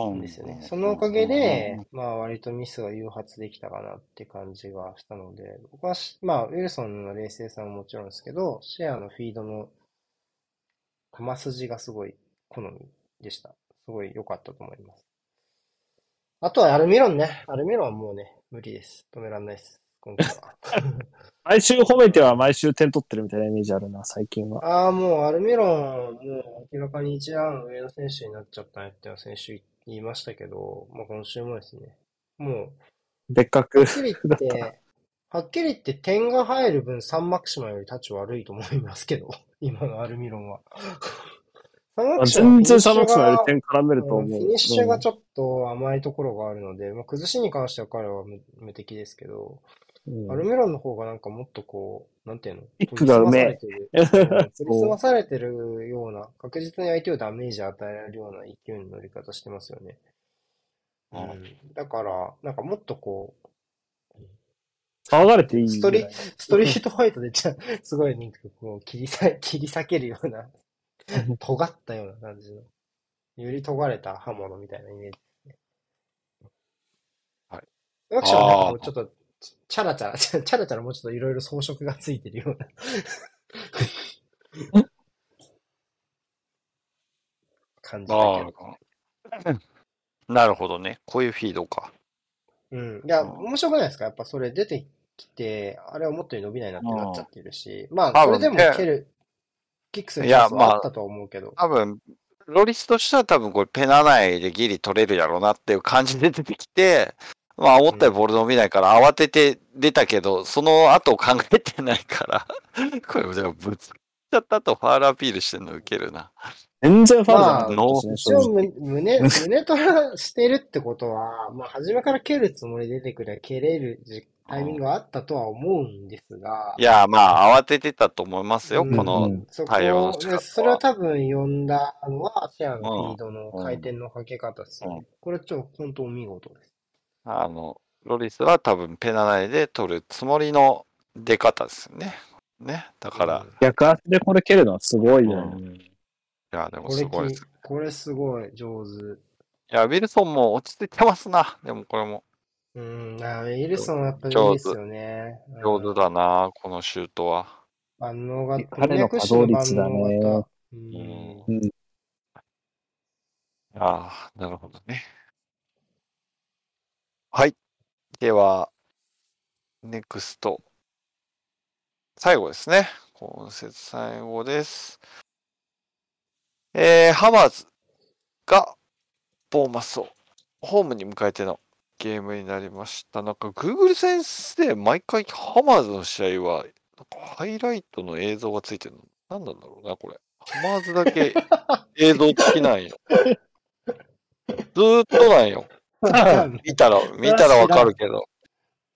[SPEAKER 1] んですよね。そのおかげで、まあ割とミスが誘発できたかなって感じがしたので、僕はし、まあウィルソンの冷静さももちろんですけど、シェアのフィードの球筋がすごい好みでした。すごい良かったと思います。あとはアルミロンね。アルミロンはもうね、無理です。止めらんないです。今回は。
[SPEAKER 2] 毎週褒めては毎週点取ってるみたいなイメージあるな、最近は。
[SPEAKER 1] ああ、もうアルミロン、もう明らかに一段上の選手になっちゃったねって先週言いましたけど、まあ今週もですね、もう、
[SPEAKER 2] 別格
[SPEAKER 1] はっ。きり言って、はっきり言って点が入る分サンマクシマより立ち悪いと思いますけど、今のアルミロンは。
[SPEAKER 2] 全然サマクスより
[SPEAKER 1] フィ
[SPEAKER 2] 点絡めると思う。
[SPEAKER 1] フィニッシュが
[SPEAKER 2] うん
[SPEAKER 1] ちょっと甘いところがあるので、まあ、崩しに関しては彼は無無敵ですけど、
[SPEAKER 2] うん
[SPEAKER 1] アルミロンの方がなんかもっとこう、なんていうの？
[SPEAKER 2] キックがうめえ
[SPEAKER 1] 研ぎ 澄まされてるような、確実に相手をダメージ与えられるような勢いの乗り方してますよね。
[SPEAKER 4] うん
[SPEAKER 1] うん、だから、なんかもっとこう、
[SPEAKER 2] 騒がれていい
[SPEAKER 1] ストリ。ストリートファイトでじゃ、すごい切り裂、切り裂けるような、尖ったような感じの、より尖れた刃物みたいなイメージですね。
[SPEAKER 4] はい。
[SPEAKER 1] アクションはなんかもうちょっと、チャラチャラ、チャラチャラもうちょっといろいろ装飾がついてるような感じだ
[SPEAKER 4] あ
[SPEAKER 1] けど。
[SPEAKER 4] あ。なるほどね。こういうフィードか。
[SPEAKER 1] うん。いや、
[SPEAKER 4] うん
[SPEAKER 1] 面白くないですか？やっぱそれ出てきて、あれは思ったより伸びないなってなっちゃってるし、まあ、それでも
[SPEAKER 4] ね
[SPEAKER 1] 蹴る、キックする
[SPEAKER 4] いや
[SPEAKER 1] チャンスは
[SPEAKER 4] まあ
[SPEAKER 1] あったとは思うけど。
[SPEAKER 4] 多分、ロリスとしては多分これペナ内でギリ取れるやろうなっていう感じで出てきて、まあ思ったよりボール伸びないから慌てて出たけど、その後を考えてないから、これじゃあぶつかっちゃったとファールアピールしてんのウケるな。
[SPEAKER 2] 全然ファウルじゃなかった
[SPEAKER 4] まあ
[SPEAKER 1] 胸、胸トラしてるってことは、まあ、初めから蹴るつもりで出てくれば蹴れるじタイミングがあったとは思うんですが、
[SPEAKER 4] いや、まあ慌ててたと思いますよ、
[SPEAKER 1] うん
[SPEAKER 4] この対応の仕方
[SPEAKER 1] で、
[SPEAKER 4] は
[SPEAKER 1] それを多分呼んだのは、シェアのフィードの回転のかけ方ですよね。
[SPEAKER 4] うん
[SPEAKER 1] これ超本当お見事です。
[SPEAKER 4] あの、ロリスは多分ペナ内で取るつもりの出方ですよね。ね。だから、
[SPEAKER 1] うん
[SPEAKER 2] 逆足でこれ蹴るのはすごいよね。
[SPEAKER 4] いや、でも
[SPEAKER 1] これき
[SPEAKER 4] すごいです。い
[SPEAKER 1] これすごい上手。
[SPEAKER 4] や、ウィルソンも落ち着いてますな。でもこれも
[SPEAKER 1] うん、あウィルソンはやっぱりいいですよね。
[SPEAKER 4] 上手だな、このシュートは。
[SPEAKER 1] 万能が、
[SPEAKER 2] 彼の稼働率だね。
[SPEAKER 1] う
[SPEAKER 4] うん
[SPEAKER 1] ん。
[SPEAKER 2] うん。
[SPEAKER 4] ああ、なるほどね。はい。では、ネクスト。
[SPEAKER 3] 最後ですね。今節最後です。えー、ハマーズがボーマスをホームに迎えてのゲームになりました。なんか Google 先生、毎回ハマーズの試合は、なんかハイライトの映像がついてるの。何なんだろうな、これ。ハマーズだけ 映像付きなんよ。ずーっとなんよ。見たら、見たらわかるけど。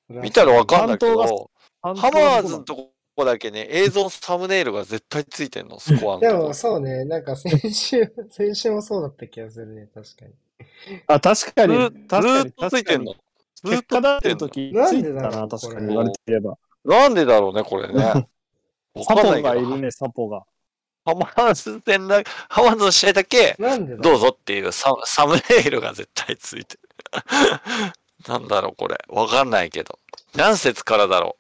[SPEAKER 3] 見たらわかんないけど、ハマーズのとこだけね、映像のサムネイルが絶対ついてんの、スコアの
[SPEAKER 1] でも。そうね、なんか先週、先週もそうだった気がするね、確かに。
[SPEAKER 2] あ、確かに。
[SPEAKER 3] ずっとついてんの？ずーっ
[SPEAKER 2] 結果だってる
[SPEAKER 3] とついてんの？
[SPEAKER 2] 時、ついてたな、
[SPEAKER 1] なんでだろう
[SPEAKER 2] 確かに言われてみれば。
[SPEAKER 3] なんでだろうね、これね。わ
[SPEAKER 2] サポがいるね、サポが。
[SPEAKER 3] ハマーズ戦だ、ハマーズの試合だけ、
[SPEAKER 1] なんでだ
[SPEAKER 3] どうぞっていうササムネイルが絶対ついてる。なんだろう、これ。わかんないけど。何節からだろ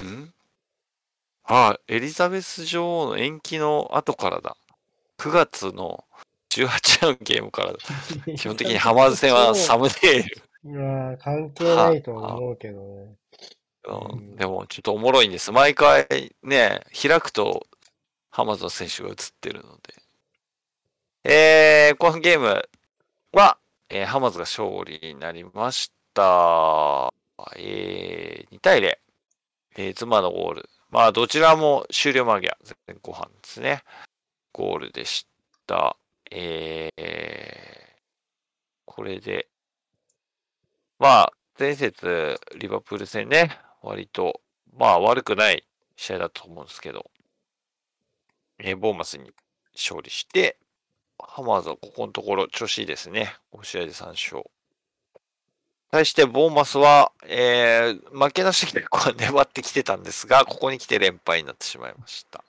[SPEAKER 3] う？ん？ああ、エリザベス女王の延期の後からだ。9月の18のゲームからだ。基本的にハマーズ戦はサムネイル。
[SPEAKER 1] まあ、関係ないと思うけどね。
[SPEAKER 3] うん、でも、ちょっとおもろいんです。毎回ね、開くと、ハマーズの選手が映ってるので。えー、このゲームは、えーハマーズが勝利になりました。えー、2対0。えー、妻のゴール。まあ、どちらも終了間際、前後半ですね。ゴールでした。えー、これで、まあ、前節、リバプール戦ね、割と、まあ悪くない試合だと思うんですけど、えーボーマスに勝利して、ハマーズはここのところ調子いいですね。5試合で3勝。対して、ボーマスは、えー負けなしで結構粘ってきてたんですが、ここに来て連敗になってしまいました。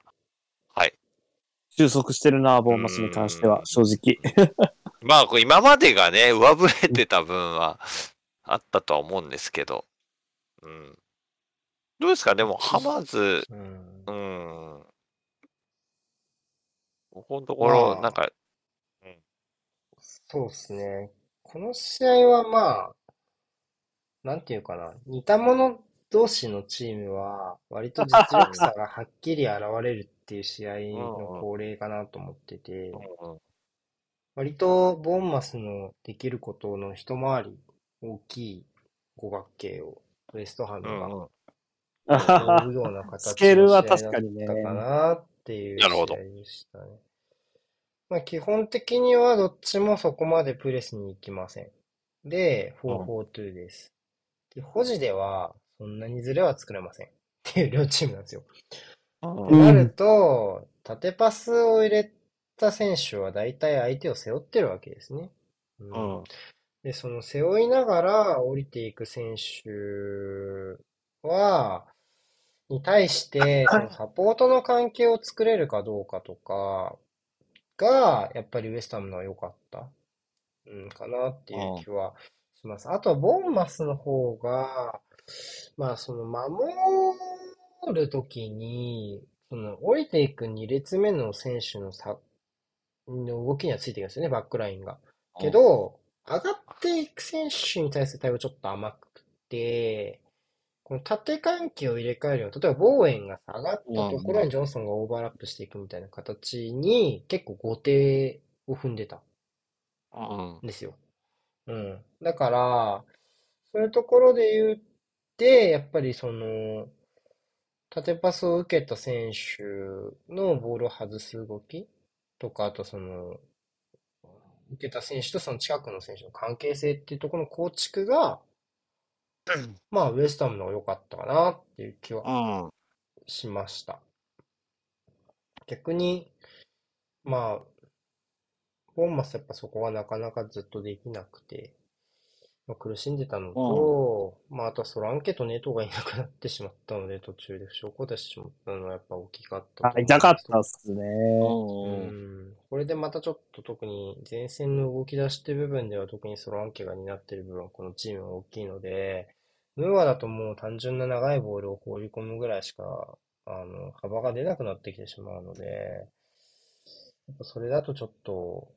[SPEAKER 3] はい。
[SPEAKER 2] 収束してるな、ボーマスに関しては、正直。
[SPEAKER 3] まあ、これ今までがね、上振れてた分はあったとは思うんですけど、うん。どうですか？でも、ハマーズ、
[SPEAKER 1] うん
[SPEAKER 3] う。ん。ここのところ、
[SPEAKER 1] まあ
[SPEAKER 3] なんか、
[SPEAKER 1] そうですね。この試合はまあ、なんていうかな、似た者同士のチームは、割と実力差がはっきり現れるっていう試合の恒例かなと思ってて、
[SPEAKER 3] うん
[SPEAKER 1] 割とボーンマスのできることの一回り大きい五角形をウエストハムが追う ような形
[SPEAKER 2] スケーか
[SPEAKER 1] かなっていう
[SPEAKER 3] なるほど
[SPEAKER 1] 試合でしたね。まあ、基本的にはどっちもそこまでプレスに行きません。で、4-4-2です。で、保持ではそんなにズレは作れません。っていう両チームなんですよ。
[SPEAKER 3] うん。
[SPEAKER 1] となると、縦パスを入れた選手は大体相手を背負ってるわけですね。うん。
[SPEAKER 3] うん。
[SPEAKER 1] で、その背負いながら降りていく選手は、に対して、そのサポートの関係を作れるかどうかとかが、やっぱりウエスタムのは良かった、うん、かなっていう気はします。あとは、ボーンマスの方が、まあ、その、守るときに、その、降りていく2列目の選手の差、の動きにはついていくんですよね、バックラインが。けど、上がっていく選手に対する対応ちょっと甘くて、この縦関係を入れ替えるような、例えばボーエンが下がったところにジョンソンがオーバーラップしていくみたいな形に結構後手を踏んでた
[SPEAKER 3] うん
[SPEAKER 1] んですよ。うん。だから、そういうところで言って、やっぱりその、縦パスを受けた選手のボールを外す動きとか、あとその、受けた選手とその近くの選手の関係性っていうところの構築が、まあ、ウエストハムの方が良かったかなっていう気は
[SPEAKER 3] うん。
[SPEAKER 1] しました。逆に、まあ、ボーンマスやっぱそこがなかなかずっとできなくて、まあ、苦しんでたのと、まあ、あとはソランケとネトがいなくなってしまったので、途中で負傷交代してしまったのはやっぱ大きかった
[SPEAKER 2] あ
[SPEAKER 1] うんです
[SPEAKER 2] 痛かったっすね。
[SPEAKER 1] うん。これでまたちょっと特に前線の動き出して部分では特にソランケが担っている部分はこのチームは大きいので、ムーアだともう単純な長いボールを放り込むぐらいしか、あの、幅が出なくなってきてしまうので、やっぱそれだとちょっと、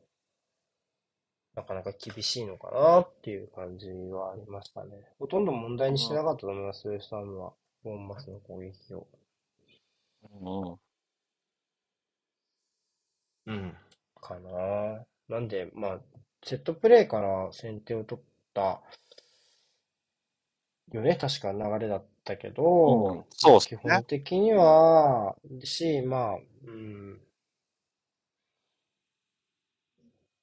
[SPEAKER 1] なかなか厳しいのかなっていう感じはありましたね。ほとんど問題にしてなかったと思います、ウエストハムは。ボーンマスの攻撃を。
[SPEAKER 3] うん。
[SPEAKER 1] うん。かななんで、まあ、セットプレーから先手を取ったよね、確か流れだったけど、
[SPEAKER 3] うんそうっす
[SPEAKER 1] 基
[SPEAKER 3] ね
[SPEAKER 1] 本的には、し、まあ、うん。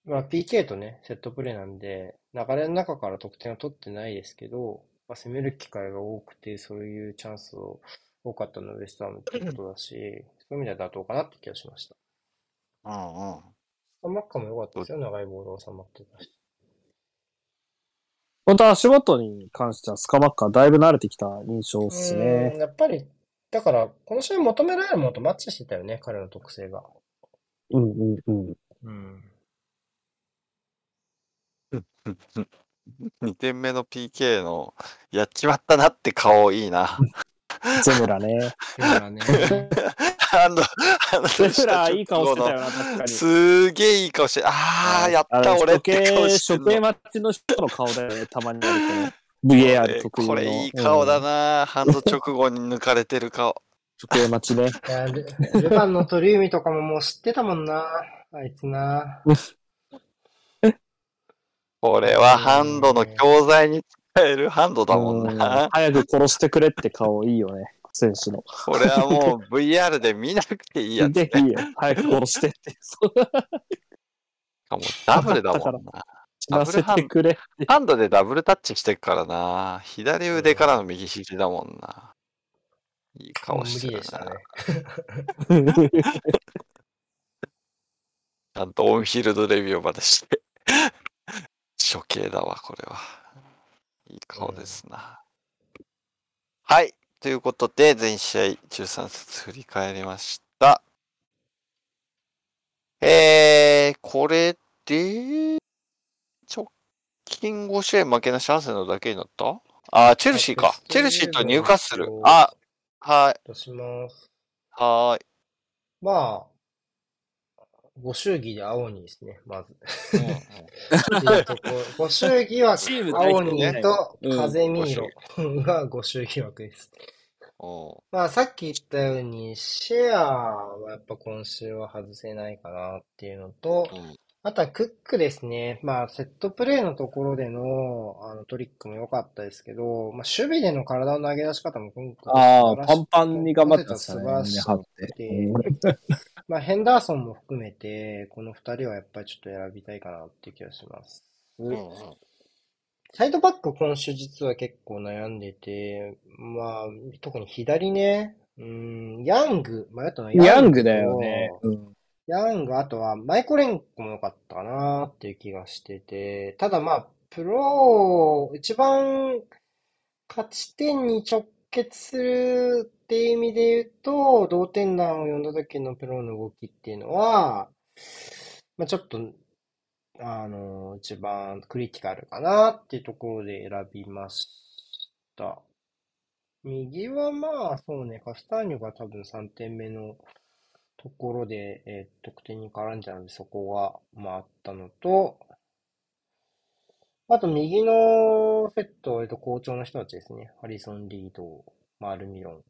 [SPEAKER 1] まあ、PK とね、セットプレーなんで、流れの中から得点を取ってないですけど、まあ、攻める機会が多くて、そういうチャンスを多かったのはウエストハムってことだし、そういう意味では妥当かなって気がしました。
[SPEAKER 3] うんうん。
[SPEAKER 1] サマッカも良かったですよ、長いボールを収まってたし。
[SPEAKER 2] 本当足元に関してはスカマッカーだいぶ慣れてきた印象です
[SPEAKER 1] う
[SPEAKER 2] ね
[SPEAKER 1] ん。やっぱり、だから、この試合求められるものとマッチしてたよね、彼の特性が。
[SPEAKER 2] うんうんうん。
[SPEAKER 1] うん。
[SPEAKER 3] 2点目の PK の、やっちまったなって顔いいな。
[SPEAKER 2] ゼムラね。
[SPEAKER 1] だからね、
[SPEAKER 3] ハンド、ハンド
[SPEAKER 2] ゼムラいい顔してたよ
[SPEAKER 3] 直
[SPEAKER 2] な、確かに。
[SPEAKER 3] すげえいい顔して、ああ、やった俺って顔
[SPEAKER 2] 処
[SPEAKER 3] してんの
[SPEAKER 2] 刑待ちの人の顔だよね、たまにあるこ の VAR 特有の。
[SPEAKER 3] これいい顔だ
[SPEAKER 2] うん。
[SPEAKER 3] な、ハンド直後に抜かれてる顔。
[SPEAKER 2] 処刑待ちね。
[SPEAKER 1] ルルヴァンの鳥海とかももう知ってたもんな、あいつな。
[SPEAKER 3] これはハンドの教材に使えるハンドだもん
[SPEAKER 2] うん
[SPEAKER 3] な。
[SPEAKER 2] 早く殺してくれって顔いいよね、選手の。
[SPEAKER 3] これはもう VR で見なくていいやつ、ね。
[SPEAKER 2] でいいよ。早く殺してって。そう
[SPEAKER 3] もうダブルだもんな。
[SPEAKER 2] 死なせてくれ。
[SPEAKER 3] ハンドでダブルタッチしてっからな。左腕からの右肘だもんな。いい顔
[SPEAKER 1] 無
[SPEAKER 3] してる
[SPEAKER 1] 理でした
[SPEAKER 3] な。
[SPEAKER 1] ね。
[SPEAKER 3] ちゃんとオンフィールドレビューまでして。処刑だわ、これは。いい顔ですな。はい。ということで、全試合13節振り返りました。えー、これで、直近5試合負けなしアーセナルだけになった？あ、チェルシーか。チェルシーとニューカッスル。あ、はい、
[SPEAKER 1] とします。
[SPEAKER 3] はーい。
[SPEAKER 1] まあ、ご祝儀で青にですね、まず。ご祝儀は青にと
[SPEAKER 2] うん
[SPEAKER 1] 風見色がご祝儀枠です。
[SPEAKER 3] お
[SPEAKER 1] まあさっき言ったように、シェアはやっぱ今週は外せないかなっていうのと、
[SPEAKER 3] うん
[SPEAKER 1] あとはクックですね。まあセットプレーのところでのあのトリックも良かったですけど、まあ守備での体の投げ出し方も今回
[SPEAKER 2] ああ、パンパンに頑張ってたね。
[SPEAKER 1] 素晴らしくて。まあヘンダーソンも含めて、この二人はやっぱりちょっと選びたいかなっていう気がします。
[SPEAKER 3] うんうん
[SPEAKER 1] サイドバック今週実は結構悩んでて、まあ、特に左ね、うん、ヤング、迷ったのは
[SPEAKER 2] ヤング
[SPEAKER 1] と
[SPEAKER 2] だよね。うん。
[SPEAKER 1] ヤング、あとはマイコレンコも良かったかなっていう気がしてて、ただまあ、プロ、一番勝ち点に直結するっていう意味で言うと、同点弾を呼んだ時のプロの動きっていうのは、まあちょっと、あの、一番クリティカルかなっていうところで選びました。右はまあ、そうね、カスターニョが多分3点目のところで、えー得点に絡んじゃうので、そこが、まあ、あったのと、あと、右のセット、割と好調の人たちですね。ハリソン・リード、まあアルミロン。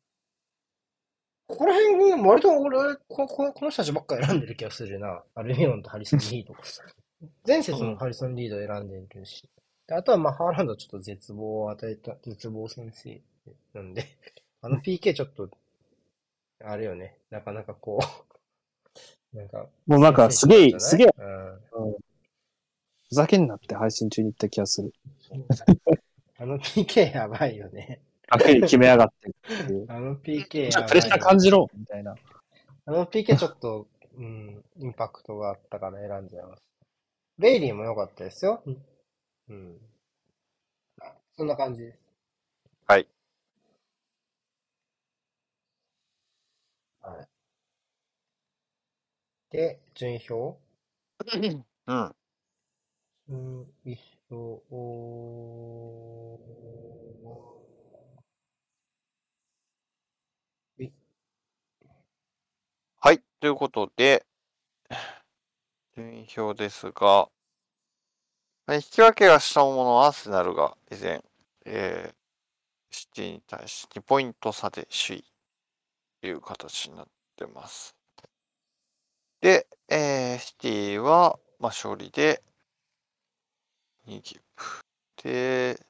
[SPEAKER 1] ここら辺、割と俺、こここの人たちばっか選んでる気がするな。アルミロンとハリソン・リード。前節もハリソン・リード選んでるし。であとは、まあ、ハーランドちょっと絶望を与えた、絶望先生なんで、あの PK ちょっと、あれよね。なかなかこう、なんか、
[SPEAKER 2] もうなんかすげえ、すげえ、
[SPEAKER 1] うん。
[SPEAKER 2] ふざけんなって配信中に言った気がする。
[SPEAKER 1] あの PK やばいよね。
[SPEAKER 2] はっきり決めやがってっていう。
[SPEAKER 1] あの PK
[SPEAKER 2] ちょっ
[SPEAKER 1] やばい
[SPEAKER 2] とプレッシャー感じろみたいな。
[SPEAKER 1] あの PK ちょっと、うん、インパクトがあったから選んじゃいます。ベイリーも良かったですよ。うん。そんな感じです。
[SPEAKER 3] はい。
[SPEAKER 1] はい。で、順位表
[SPEAKER 3] うん。
[SPEAKER 1] 順位表、
[SPEAKER 3] はい。ということで、順位表ですが、え引き分けがしたものアーセナルが以前、えーシティに対して2ポイント差で首位という形になってます。で、えーシティは、まあ、勝利で2ギブ。で、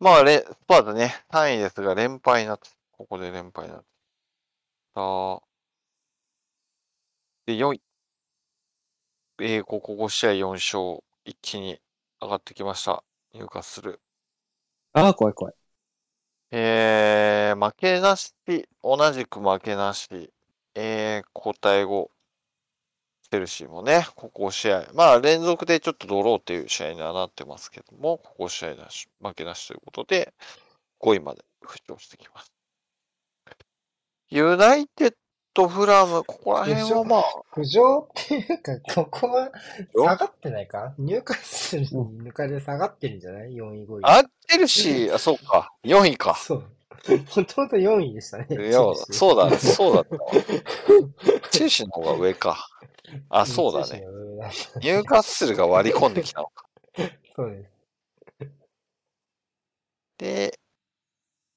[SPEAKER 3] まあ、レスパーズね、3位ですが、連敗になって、ここで連敗になって。た。で、4位。えーここ5試合4勝、一気に上がってきました。入荷する。
[SPEAKER 2] ああ、怖い怖い。
[SPEAKER 3] えー、負けなし、同じく負けなし、えー、交代後、チェルシーもね、ここ5試合、まあ連続でちょっとドローっていう試合にはなってますけども、ここ5試合なし、負けなしということで、5位まで浮上してきます。ユナイテッド、フラム、ここら辺はまあ、
[SPEAKER 1] 浮上っていうか、ここは下がってないか？入荷するに抜かれ下がってるんじゃない ?4 位、5位。
[SPEAKER 3] あ、チェルシー、あ、そうか、4位か。
[SPEAKER 1] そう。もともと4位でしたね。
[SPEAKER 3] いや、そうだ、そうだったわ。チェルシーの方が上か。あ、そうだね。
[SPEAKER 1] ね。
[SPEAKER 3] ニューカッスルが割り込んできたのか。
[SPEAKER 1] そうです。
[SPEAKER 3] で、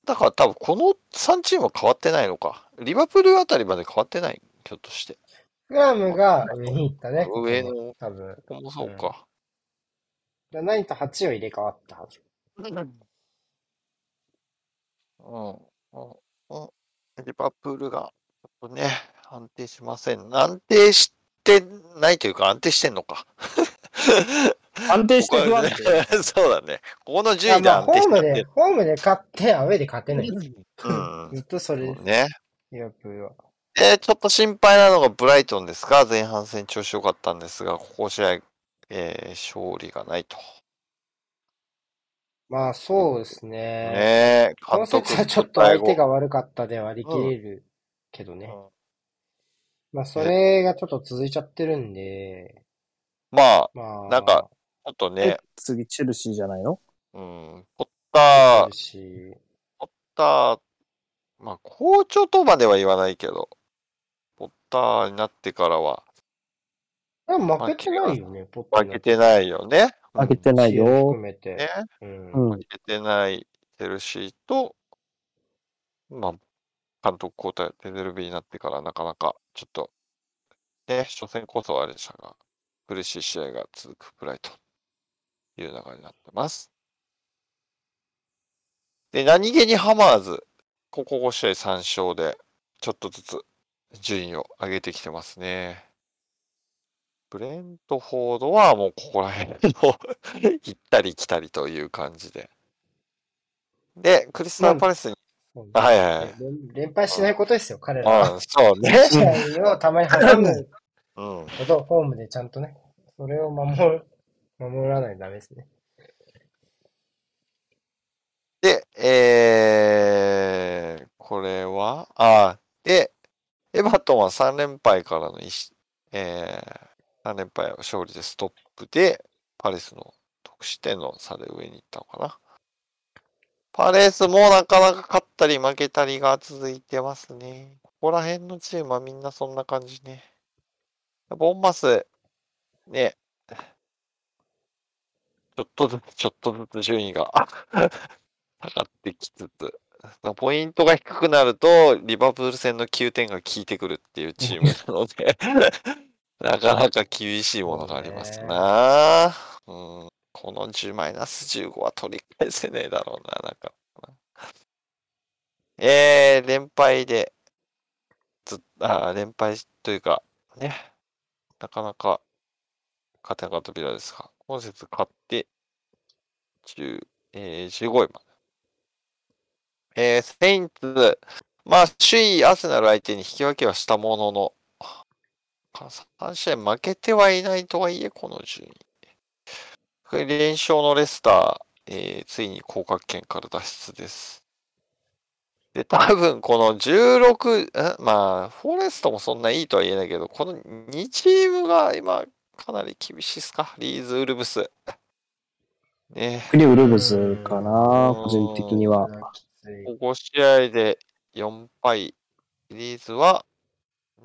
[SPEAKER 3] だから多分この3チームは変わってないのか。リバプールあたりまで変わってない？ひょっとして。
[SPEAKER 1] フラムが上に行ったね。
[SPEAKER 3] 上の？
[SPEAKER 1] 多分。
[SPEAKER 3] ここもそうか。
[SPEAKER 1] 7位と8位を入れ替わったはず。
[SPEAKER 3] うん。うん。うん。リバプールが、ちょっとね、安定しません。安定してないというか安定してんのか。
[SPEAKER 2] 安定して不安定。
[SPEAKER 3] ね そうだね。ここの
[SPEAKER 1] あ
[SPEAKER 3] 順位で
[SPEAKER 1] まあ、
[SPEAKER 3] 安定して
[SPEAKER 1] ホームで、ホームで勝って、アウェーで勝てない。
[SPEAKER 3] うん。
[SPEAKER 1] ずっとそれです。
[SPEAKER 3] ね。
[SPEAKER 1] リバプー
[SPEAKER 3] ちょっと心配なのがブライトンですが、前半戦調子良かったんですが、ここ試合、えー勝利がないと。
[SPEAKER 1] まあ、そうですね。
[SPEAKER 3] ねえ、
[SPEAKER 1] この
[SPEAKER 3] 監督
[SPEAKER 1] 説はちょっと相手が悪かったで割り切れるけどね。
[SPEAKER 3] うん
[SPEAKER 1] まあ、それがちょっと続いちゃってるんで、
[SPEAKER 3] まあ、
[SPEAKER 1] まあ、
[SPEAKER 3] なんかちょっとね、
[SPEAKER 2] 次、チェルシーじゃないの？
[SPEAKER 3] うん、ポッター。
[SPEAKER 1] ある、し、
[SPEAKER 3] ポッター、まあ、好調とまでは言わないけど、ポッターになってからは。
[SPEAKER 1] でも負けてないよね、ポット
[SPEAKER 3] 負けてないよね。
[SPEAKER 2] 負けてないよ。
[SPEAKER 1] 含。めて。
[SPEAKER 3] ね。
[SPEAKER 1] うん
[SPEAKER 2] うん。
[SPEAKER 3] 負けてないチェルシーと、まあ、監督交代、テデルビーになってからなかなかちょっと、ね、初戦こそあれでしたが、苦しい試合が続くプライという流れになってます。で、何気にハマーズ、ここ5試合3勝で、ちょっとずつ順位を上げてきてますね。ブレントフォードはもうここら辺の 行ったり来たりという感じで。で、クリスタルパレスに、はいはいはい。
[SPEAKER 1] 連連敗しないことですよ、彼らは。
[SPEAKER 3] うん、そうね。
[SPEAKER 1] 試合をたまに挟む
[SPEAKER 3] うん。
[SPEAKER 1] ほど、ホームでちゃんとね、それを守る、守らないとダメですね。
[SPEAKER 3] で、えー、これは、あで、エバートンは3連敗からの一えー、3連敗を勝利でストップで、パレスの得失点の差で上に行ったのかな。パレスもなかなか勝ったり負けたりが続いてますね。ここら辺のチームはみんなそんな感じね。ボンマス、ね、ちょっとずつちょっとずつ順位が 下がってきつつ、ポイントが低くなると、リバプール戦の9点が効いてくるっていうチームなので、なかなか厳しいものがありますな、うん。この10マイナス15は取り返せねえだろうな、なんか。えー、連敗で、ずあ連敗というか、ね、なかなか勝てなかったビラですが、今節勝って、10えー、15位まで。えー、セインツ、まあ、首位アスナル相手に引き分けはしたものの、3試合負けてはいないとはいえ、この順位。連勝のレスター、えーついに降格圏から脱出です。で、多分この16、えまあ、フォレストもそんないいとは言えないけど、この2チームが今、かなり厳しいですか？リーズ・ウルブス。ね。
[SPEAKER 2] クリウルブズかな、
[SPEAKER 3] うん
[SPEAKER 2] 個人的には。
[SPEAKER 1] きつい
[SPEAKER 3] ここ5試合で4敗。リーズは、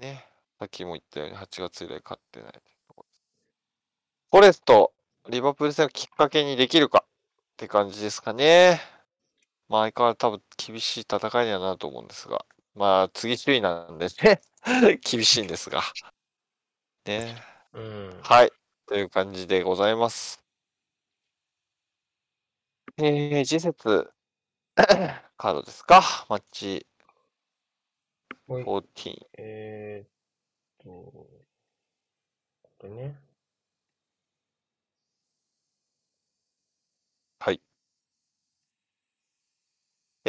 [SPEAKER 3] ね、さっきも言ったように8月以来勝ってない。フォレスト、リバプール戦をきっかけにできるかって感じですかね。まあ相変わらず多分厳しい戦いにはなると思うんですが、まあ次首位なんでね、厳しいんですが。ね。
[SPEAKER 1] うん。
[SPEAKER 3] はい。という感じでございます。えー、次節、カードですか？マッチ
[SPEAKER 1] ほい
[SPEAKER 3] 14。
[SPEAKER 1] えーっと、これね。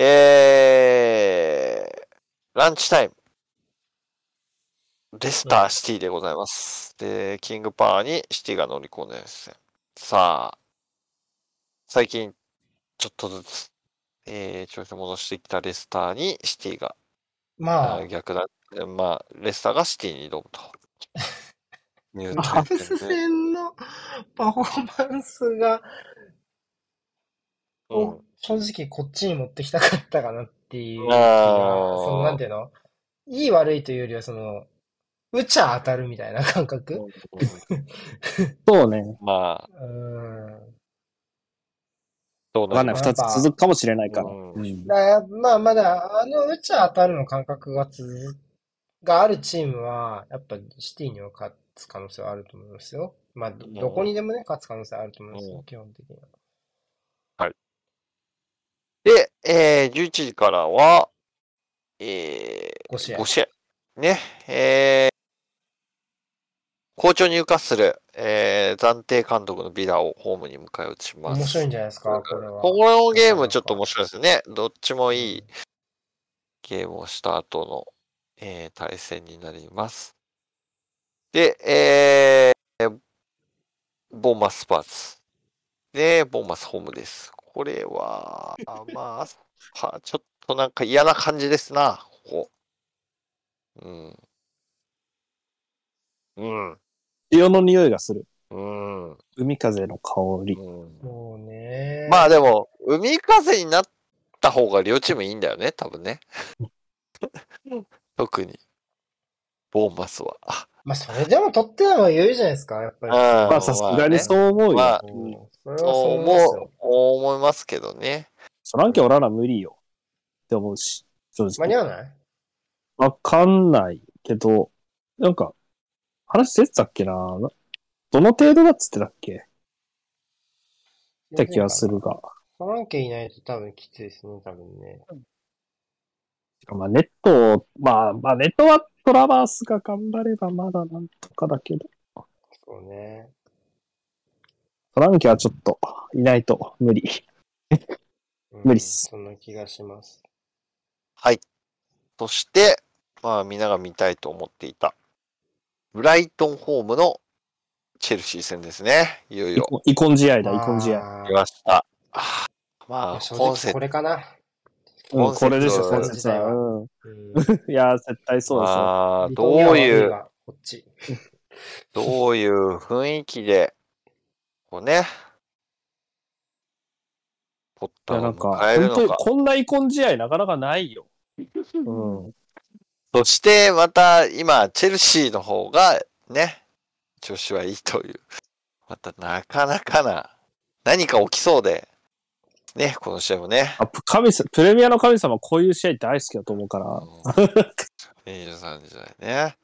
[SPEAKER 3] えー、ランチタイム。レスターシティでございます。で、キングパワーにシティが乗り込んでですね。さあ、最近、ちょっとずつ、えー、調子戻してきたレスターにシティが、
[SPEAKER 1] まあ
[SPEAKER 3] 逆だ。まあ、レスターがシティに挑むと。いう
[SPEAKER 1] ブス戦のパフォーマンスが、
[SPEAKER 3] うん
[SPEAKER 1] を正直こっちに持ってきたかったかなっていう気が、
[SPEAKER 3] あー
[SPEAKER 1] そのなんていうの？いい悪いというよりはその、打ちゃ当たるみたいな感覚？
[SPEAKER 2] そうね。
[SPEAKER 3] まあ、
[SPEAKER 1] うん。
[SPEAKER 3] どう
[SPEAKER 2] わかんない。
[SPEAKER 3] なります
[SPEAKER 2] 二つ続くかもしれないから。
[SPEAKER 1] だまあまだ、あの打ちゃ当たるの感覚が続があるチームは、やっぱシティには勝つ可能性はあると思いますよ。まあ、どこにでもね、勝つ可能性はあると思いますよ、
[SPEAKER 3] うん
[SPEAKER 1] 基本的には。
[SPEAKER 3] で、えー、11時からは、えー、
[SPEAKER 1] 5試合
[SPEAKER 3] 5試合。ね、えー、好調入荷する、えー、暫定監督のビラをホームに迎え撃ちます。
[SPEAKER 1] 面白いんじゃないですか、これは。
[SPEAKER 3] このゲームちょっと面白いですね。どっちもいいゲームをした後の、えー対戦になります。で、えー、ボンマススパーツ。で、ボンマスホームです。これは、あまあ、はちょっとなんか嫌な感じですな、ここ。うん。うん。
[SPEAKER 2] 潮の匂いがする。
[SPEAKER 3] うん。
[SPEAKER 2] 海風の香り。
[SPEAKER 3] うん
[SPEAKER 1] もうね。
[SPEAKER 3] まあでも、海風になった方が両チームいいんだよね、多分ね。特に。ボーンマスは。あ
[SPEAKER 1] まあ、それでも取ってない方が余裕じゃないですか、やっぱり。
[SPEAKER 3] ま
[SPEAKER 2] まあさすがにそう思うよ。
[SPEAKER 3] まあ
[SPEAKER 1] うん
[SPEAKER 2] うん
[SPEAKER 1] それは
[SPEAKER 3] そ
[SPEAKER 1] そう
[SPEAKER 3] う
[SPEAKER 1] 思いますよ。
[SPEAKER 3] 思う、思いますけどね。
[SPEAKER 2] そらんけおらな無理よ。って思うし、正直。
[SPEAKER 1] 間に合わない？
[SPEAKER 2] わかんないけど、なんか、話出てたっけな？などの程度だっつってたっけ？って気がするが。
[SPEAKER 1] トランケいないと多分きついですね、多分ね。
[SPEAKER 2] まあ、ネット、まあ、まあ、ネットはトラバースが頑張ればまだなんとかだけど、
[SPEAKER 1] そうね。
[SPEAKER 2] トランキはちょっと、いないと無理。
[SPEAKER 1] うん
[SPEAKER 2] 無理っす
[SPEAKER 1] そんな気がします。
[SPEAKER 3] はい。そして、まあみんなが見たいと思っていた、ブライトンホームのチェルシー戦ですね。いよいよ。
[SPEAKER 2] イコイコン試合だ、イコン試合。
[SPEAKER 1] あー
[SPEAKER 3] 来ました。まあ、
[SPEAKER 1] 正直これかな。
[SPEAKER 2] うん、これでしょ、
[SPEAKER 3] コン
[SPEAKER 2] これでしょ。
[SPEAKER 1] セプト
[SPEAKER 2] いや、絶対そうでしょ。
[SPEAKER 3] まあ、
[SPEAKER 1] リ
[SPEAKER 3] どういう、
[SPEAKER 1] がこっち。
[SPEAKER 3] どういう雰囲気で、こうね、ポッターを
[SPEAKER 2] なんか、
[SPEAKER 3] 迎えるのか。
[SPEAKER 2] こんなイコン試合なかなかないよ。うん。
[SPEAKER 3] そして、また、今、チェルシーの方が、ね、調子はいいという。また、なかなかな、何か起きそうで、ね、この試合もね。
[SPEAKER 2] あプ神様プレミアの神様、こういう試合大好きだと思うから。
[SPEAKER 3] 23時代ね。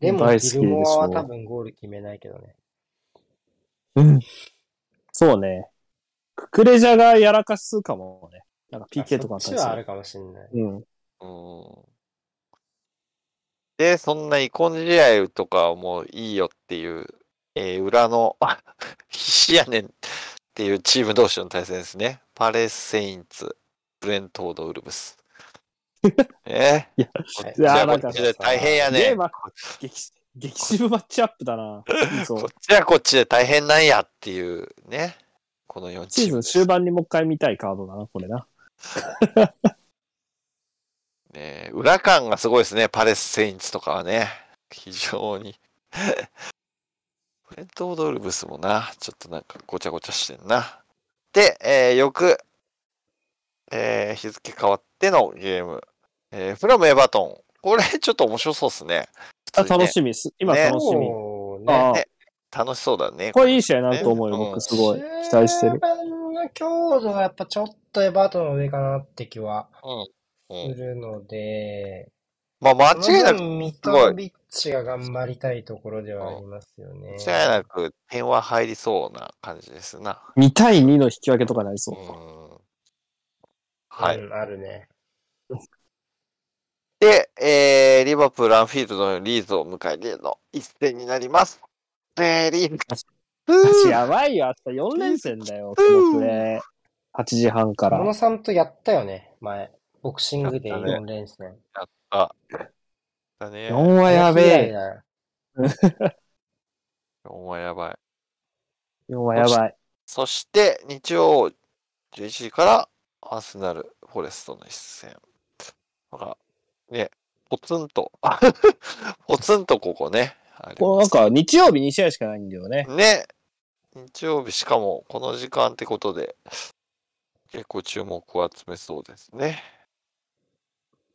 [SPEAKER 1] でも、
[SPEAKER 2] 大好きでしょ
[SPEAKER 1] ギルモアは多分ゴール決めないけどね。
[SPEAKER 2] うん。そうね。ククレジャがやらかしするかもね。なんか PK とかあったりする。
[SPEAKER 1] そっちはあるかもしれない。
[SPEAKER 2] うん。
[SPEAKER 3] うん。で、そんなイコン試合とかはもういいよっていう、えー裏の、あ必死やねんっていうチーム同士の対戦ですね。パレス・セインツ、ブレントード・ウルブス。え
[SPEAKER 2] いや
[SPEAKER 3] こっち
[SPEAKER 2] いや
[SPEAKER 3] は
[SPEAKER 2] なんか
[SPEAKER 3] こっちで大変やね
[SPEAKER 2] 激、激渋マッチアップだな。
[SPEAKER 3] こっちはこっちで大変なんやっていうね。この4チーム。
[SPEAKER 2] シーズン終盤にもう一回見たいカードだな、これな。
[SPEAKER 3] ね裏感がすごいですね。パレス・セインツとかはね。非常に。ブレント・オードルブスもな、ちょっとなんかごちゃごちゃしてんな。で、えー、翌、えー日付変わってのゲーム。えーフラム・エバートン。これちょっと面白そうですね。
[SPEAKER 2] あ、楽しみです。今
[SPEAKER 3] ね
[SPEAKER 2] 楽しみ。
[SPEAKER 1] ね。
[SPEAKER 3] ね楽しそうだね。
[SPEAKER 2] これいい試合になると思うよ、
[SPEAKER 3] ね
[SPEAKER 2] 僕すごい。期待してる
[SPEAKER 1] 終。盤の強度がやっぱちょっとエバートンの上かなって気は
[SPEAKER 3] うん。うん。
[SPEAKER 1] するので、
[SPEAKER 3] まあ、間違いなく、
[SPEAKER 1] その分ミトロビッチが頑張りたいところではありますよね。
[SPEAKER 3] 間違いなく点は入りそうな感じですな。
[SPEAKER 2] 2対2の引き分けとかなり
[SPEAKER 3] う
[SPEAKER 2] そう。
[SPEAKER 3] ん。はい。
[SPEAKER 1] うんあるね。
[SPEAKER 3] で、えー、リバプール、アンフィールドのリーズを迎えての一戦になります。えー、リーズ。
[SPEAKER 2] 私やばいよ、明日4連戦だよ、このプレー。8時半から。
[SPEAKER 1] 小野さんとやったよね、前。ボクシングで
[SPEAKER 3] やったね
[SPEAKER 1] 4連戦。
[SPEAKER 3] あ、だね。
[SPEAKER 2] 4はやべえ。
[SPEAKER 1] え。
[SPEAKER 3] 4はやばい。
[SPEAKER 2] 4はやばい。
[SPEAKER 3] そして、日曜11時から、アーセナル、フォレストの一戦。なんか、ね、ポツンと、ポツンとここね。
[SPEAKER 2] こうなんか、日曜日2試合しかないんだよね。
[SPEAKER 3] ね、日曜日、しかもこの時間ってことで、結構注目を集めそうですね。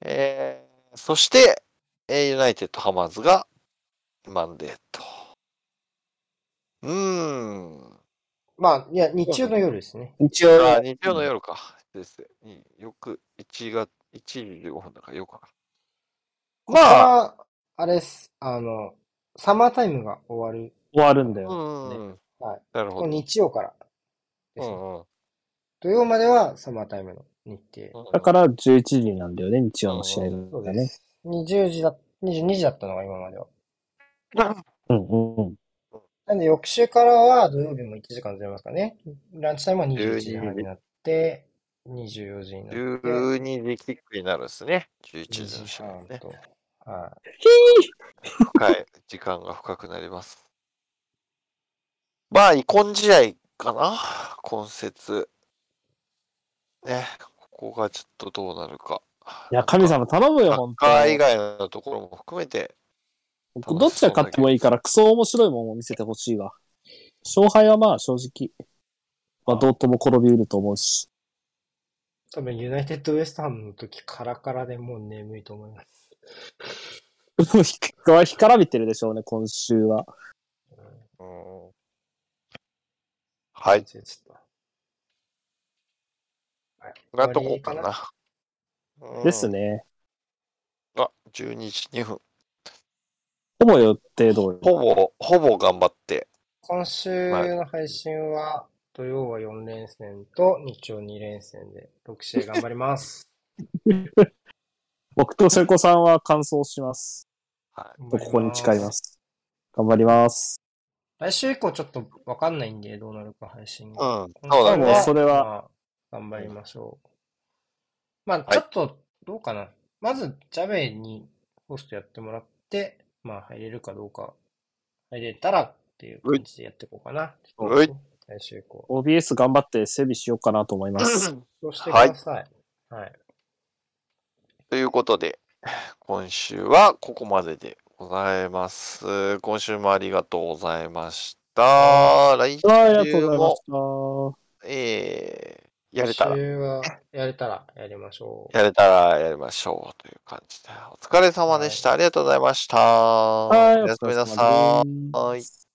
[SPEAKER 3] えー、そして、えーユナイテッドハマーズがマンデーと。うーん。
[SPEAKER 1] まあ、いや、日曜の夜ですね。
[SPEAKER 2] 日曜
[SPEAKER 3] あ、日曜の夜か。ですね。よく、1月、1時15分だからよく。まあ、
[SPEAKER 1] まあ、あれです。あの、サマータイムが終わる。
[SPEAKER 2] 終わるんだ
[SPEAKER 3] う
[SPEAKER 2] よ。
[SPEAKER 3] ん。
[SPEAKER 1] はい。
[SPEAKER 3] なるほど。
[SPEAKER 1] 日曜からですね。
[SPEAKER 3] うんうん
[SPEAKER 1] 土曜まではサマータイムの日程。
[SPEAKER 3] うん
[SPEAKER 2] だから11時なんだよね、日曜の試合がね。
[SPEAKER 1] そうです。20時だ、22時だったのが今までは。
[SPEAKER 2] うんうんうん。
[SPEAKER 1] なんで翌週からは土曜日も1時間ずれますかね。ランチタイムは21時半になって、24時になって、
[SPEAKER 3] 12時キックになるんですね。11
[SPEAKER 1] 2
[SPEAKER 3] 時の
[SPEAKER 1] 時
[SPEAKER 3] 試合ね。
[SPEAKER 1] 半と。は
[SPEAKER 3] 深い。時間が深くなります。まあ、遺恨試合かな今節。ね、ここがちょっとどうなるか。
[SPEAKER 2] いや、神様頼むよ、本
[SPEAKER 3] カー以
[SPEAKER 2] 当
[SPEAKER 3] 外のところも含めて、
[SPEAKER 2] 僕どっちが勝ってもいいから、クソ面白いもんを見せてほしいわ。勝敗はまあ正直、まあどうとも転びうると思うし。
[SPEAKER 1] い。多分ユナイテッドウエストハムの時カラカラでもう眠いと思います。
[SPEAKER 2] もうひ干からびてるでしょうね、今週は。
[SPEAKER 3] うんはい。
[SPEAKER 1] はい。
[SPEAKER 3] なとこかな。うん
[SPEAKER 2] です。ね。
[SPEAKER 3] あ、12時2分。
[SPEAKER 2] ほぼ予定通り。
[SPEAKER 3] ほぼ、ほぼ頑張って。
[SPEAKER 1] 今週の配信は、土曜は4連戦と日曜2連戦で6試合頑張ります。
[SPEAKER 2] 僕と瀬古さんは完走します。
[SPEAKER 3] はい。
[SPEAKER 2] とここに誓います。頑張ります。
[SPEAKER 1] 来週以降ちょっとわかんないんで、どうなるか配信が。
[SPEAKER 3] うん、そうだ
[SPEAKER 2] もう
[SPEAKER 3] ね。
[SPEAKER 2] それは、
[SPEAKER 1] まあ、頑張りましょう。まあ、
[SPEAKER 3] はい
[SPEAKER 1] ちょっと、どうかな。まず、ジャベにホストやってもらって、まあ、入れるかどうか、入れたらっていう感じでやっていこうかな。
[SPEAKER 3] うい
[SPEAKER 1] 来週以降。
[SPEAKER 2] OBS 頑張って整備しようかなと思います。
[SPEAKER 1] そうしてください。はい。
[SPEAKER 3] ということで、今週はここまででございます。今週もありがとうございました。来
[SPEAKER 2] はい、ありがとう
[SPEAKER 3] 週
[SPEAKER 2] ございま
[SPEAKER 3] も、
[SPEAKER 2] した。
[SPEAKER 3] えー、やれたら
[SPEAKER 1] は、やれたらやりましょう。
[SPEAKER 3] やれたらやりましょうという感じで。お疲れ様でした。ありがとうございました。
[SPEAKER 2] はい、
[SPEAKER 3] おやすみなさい。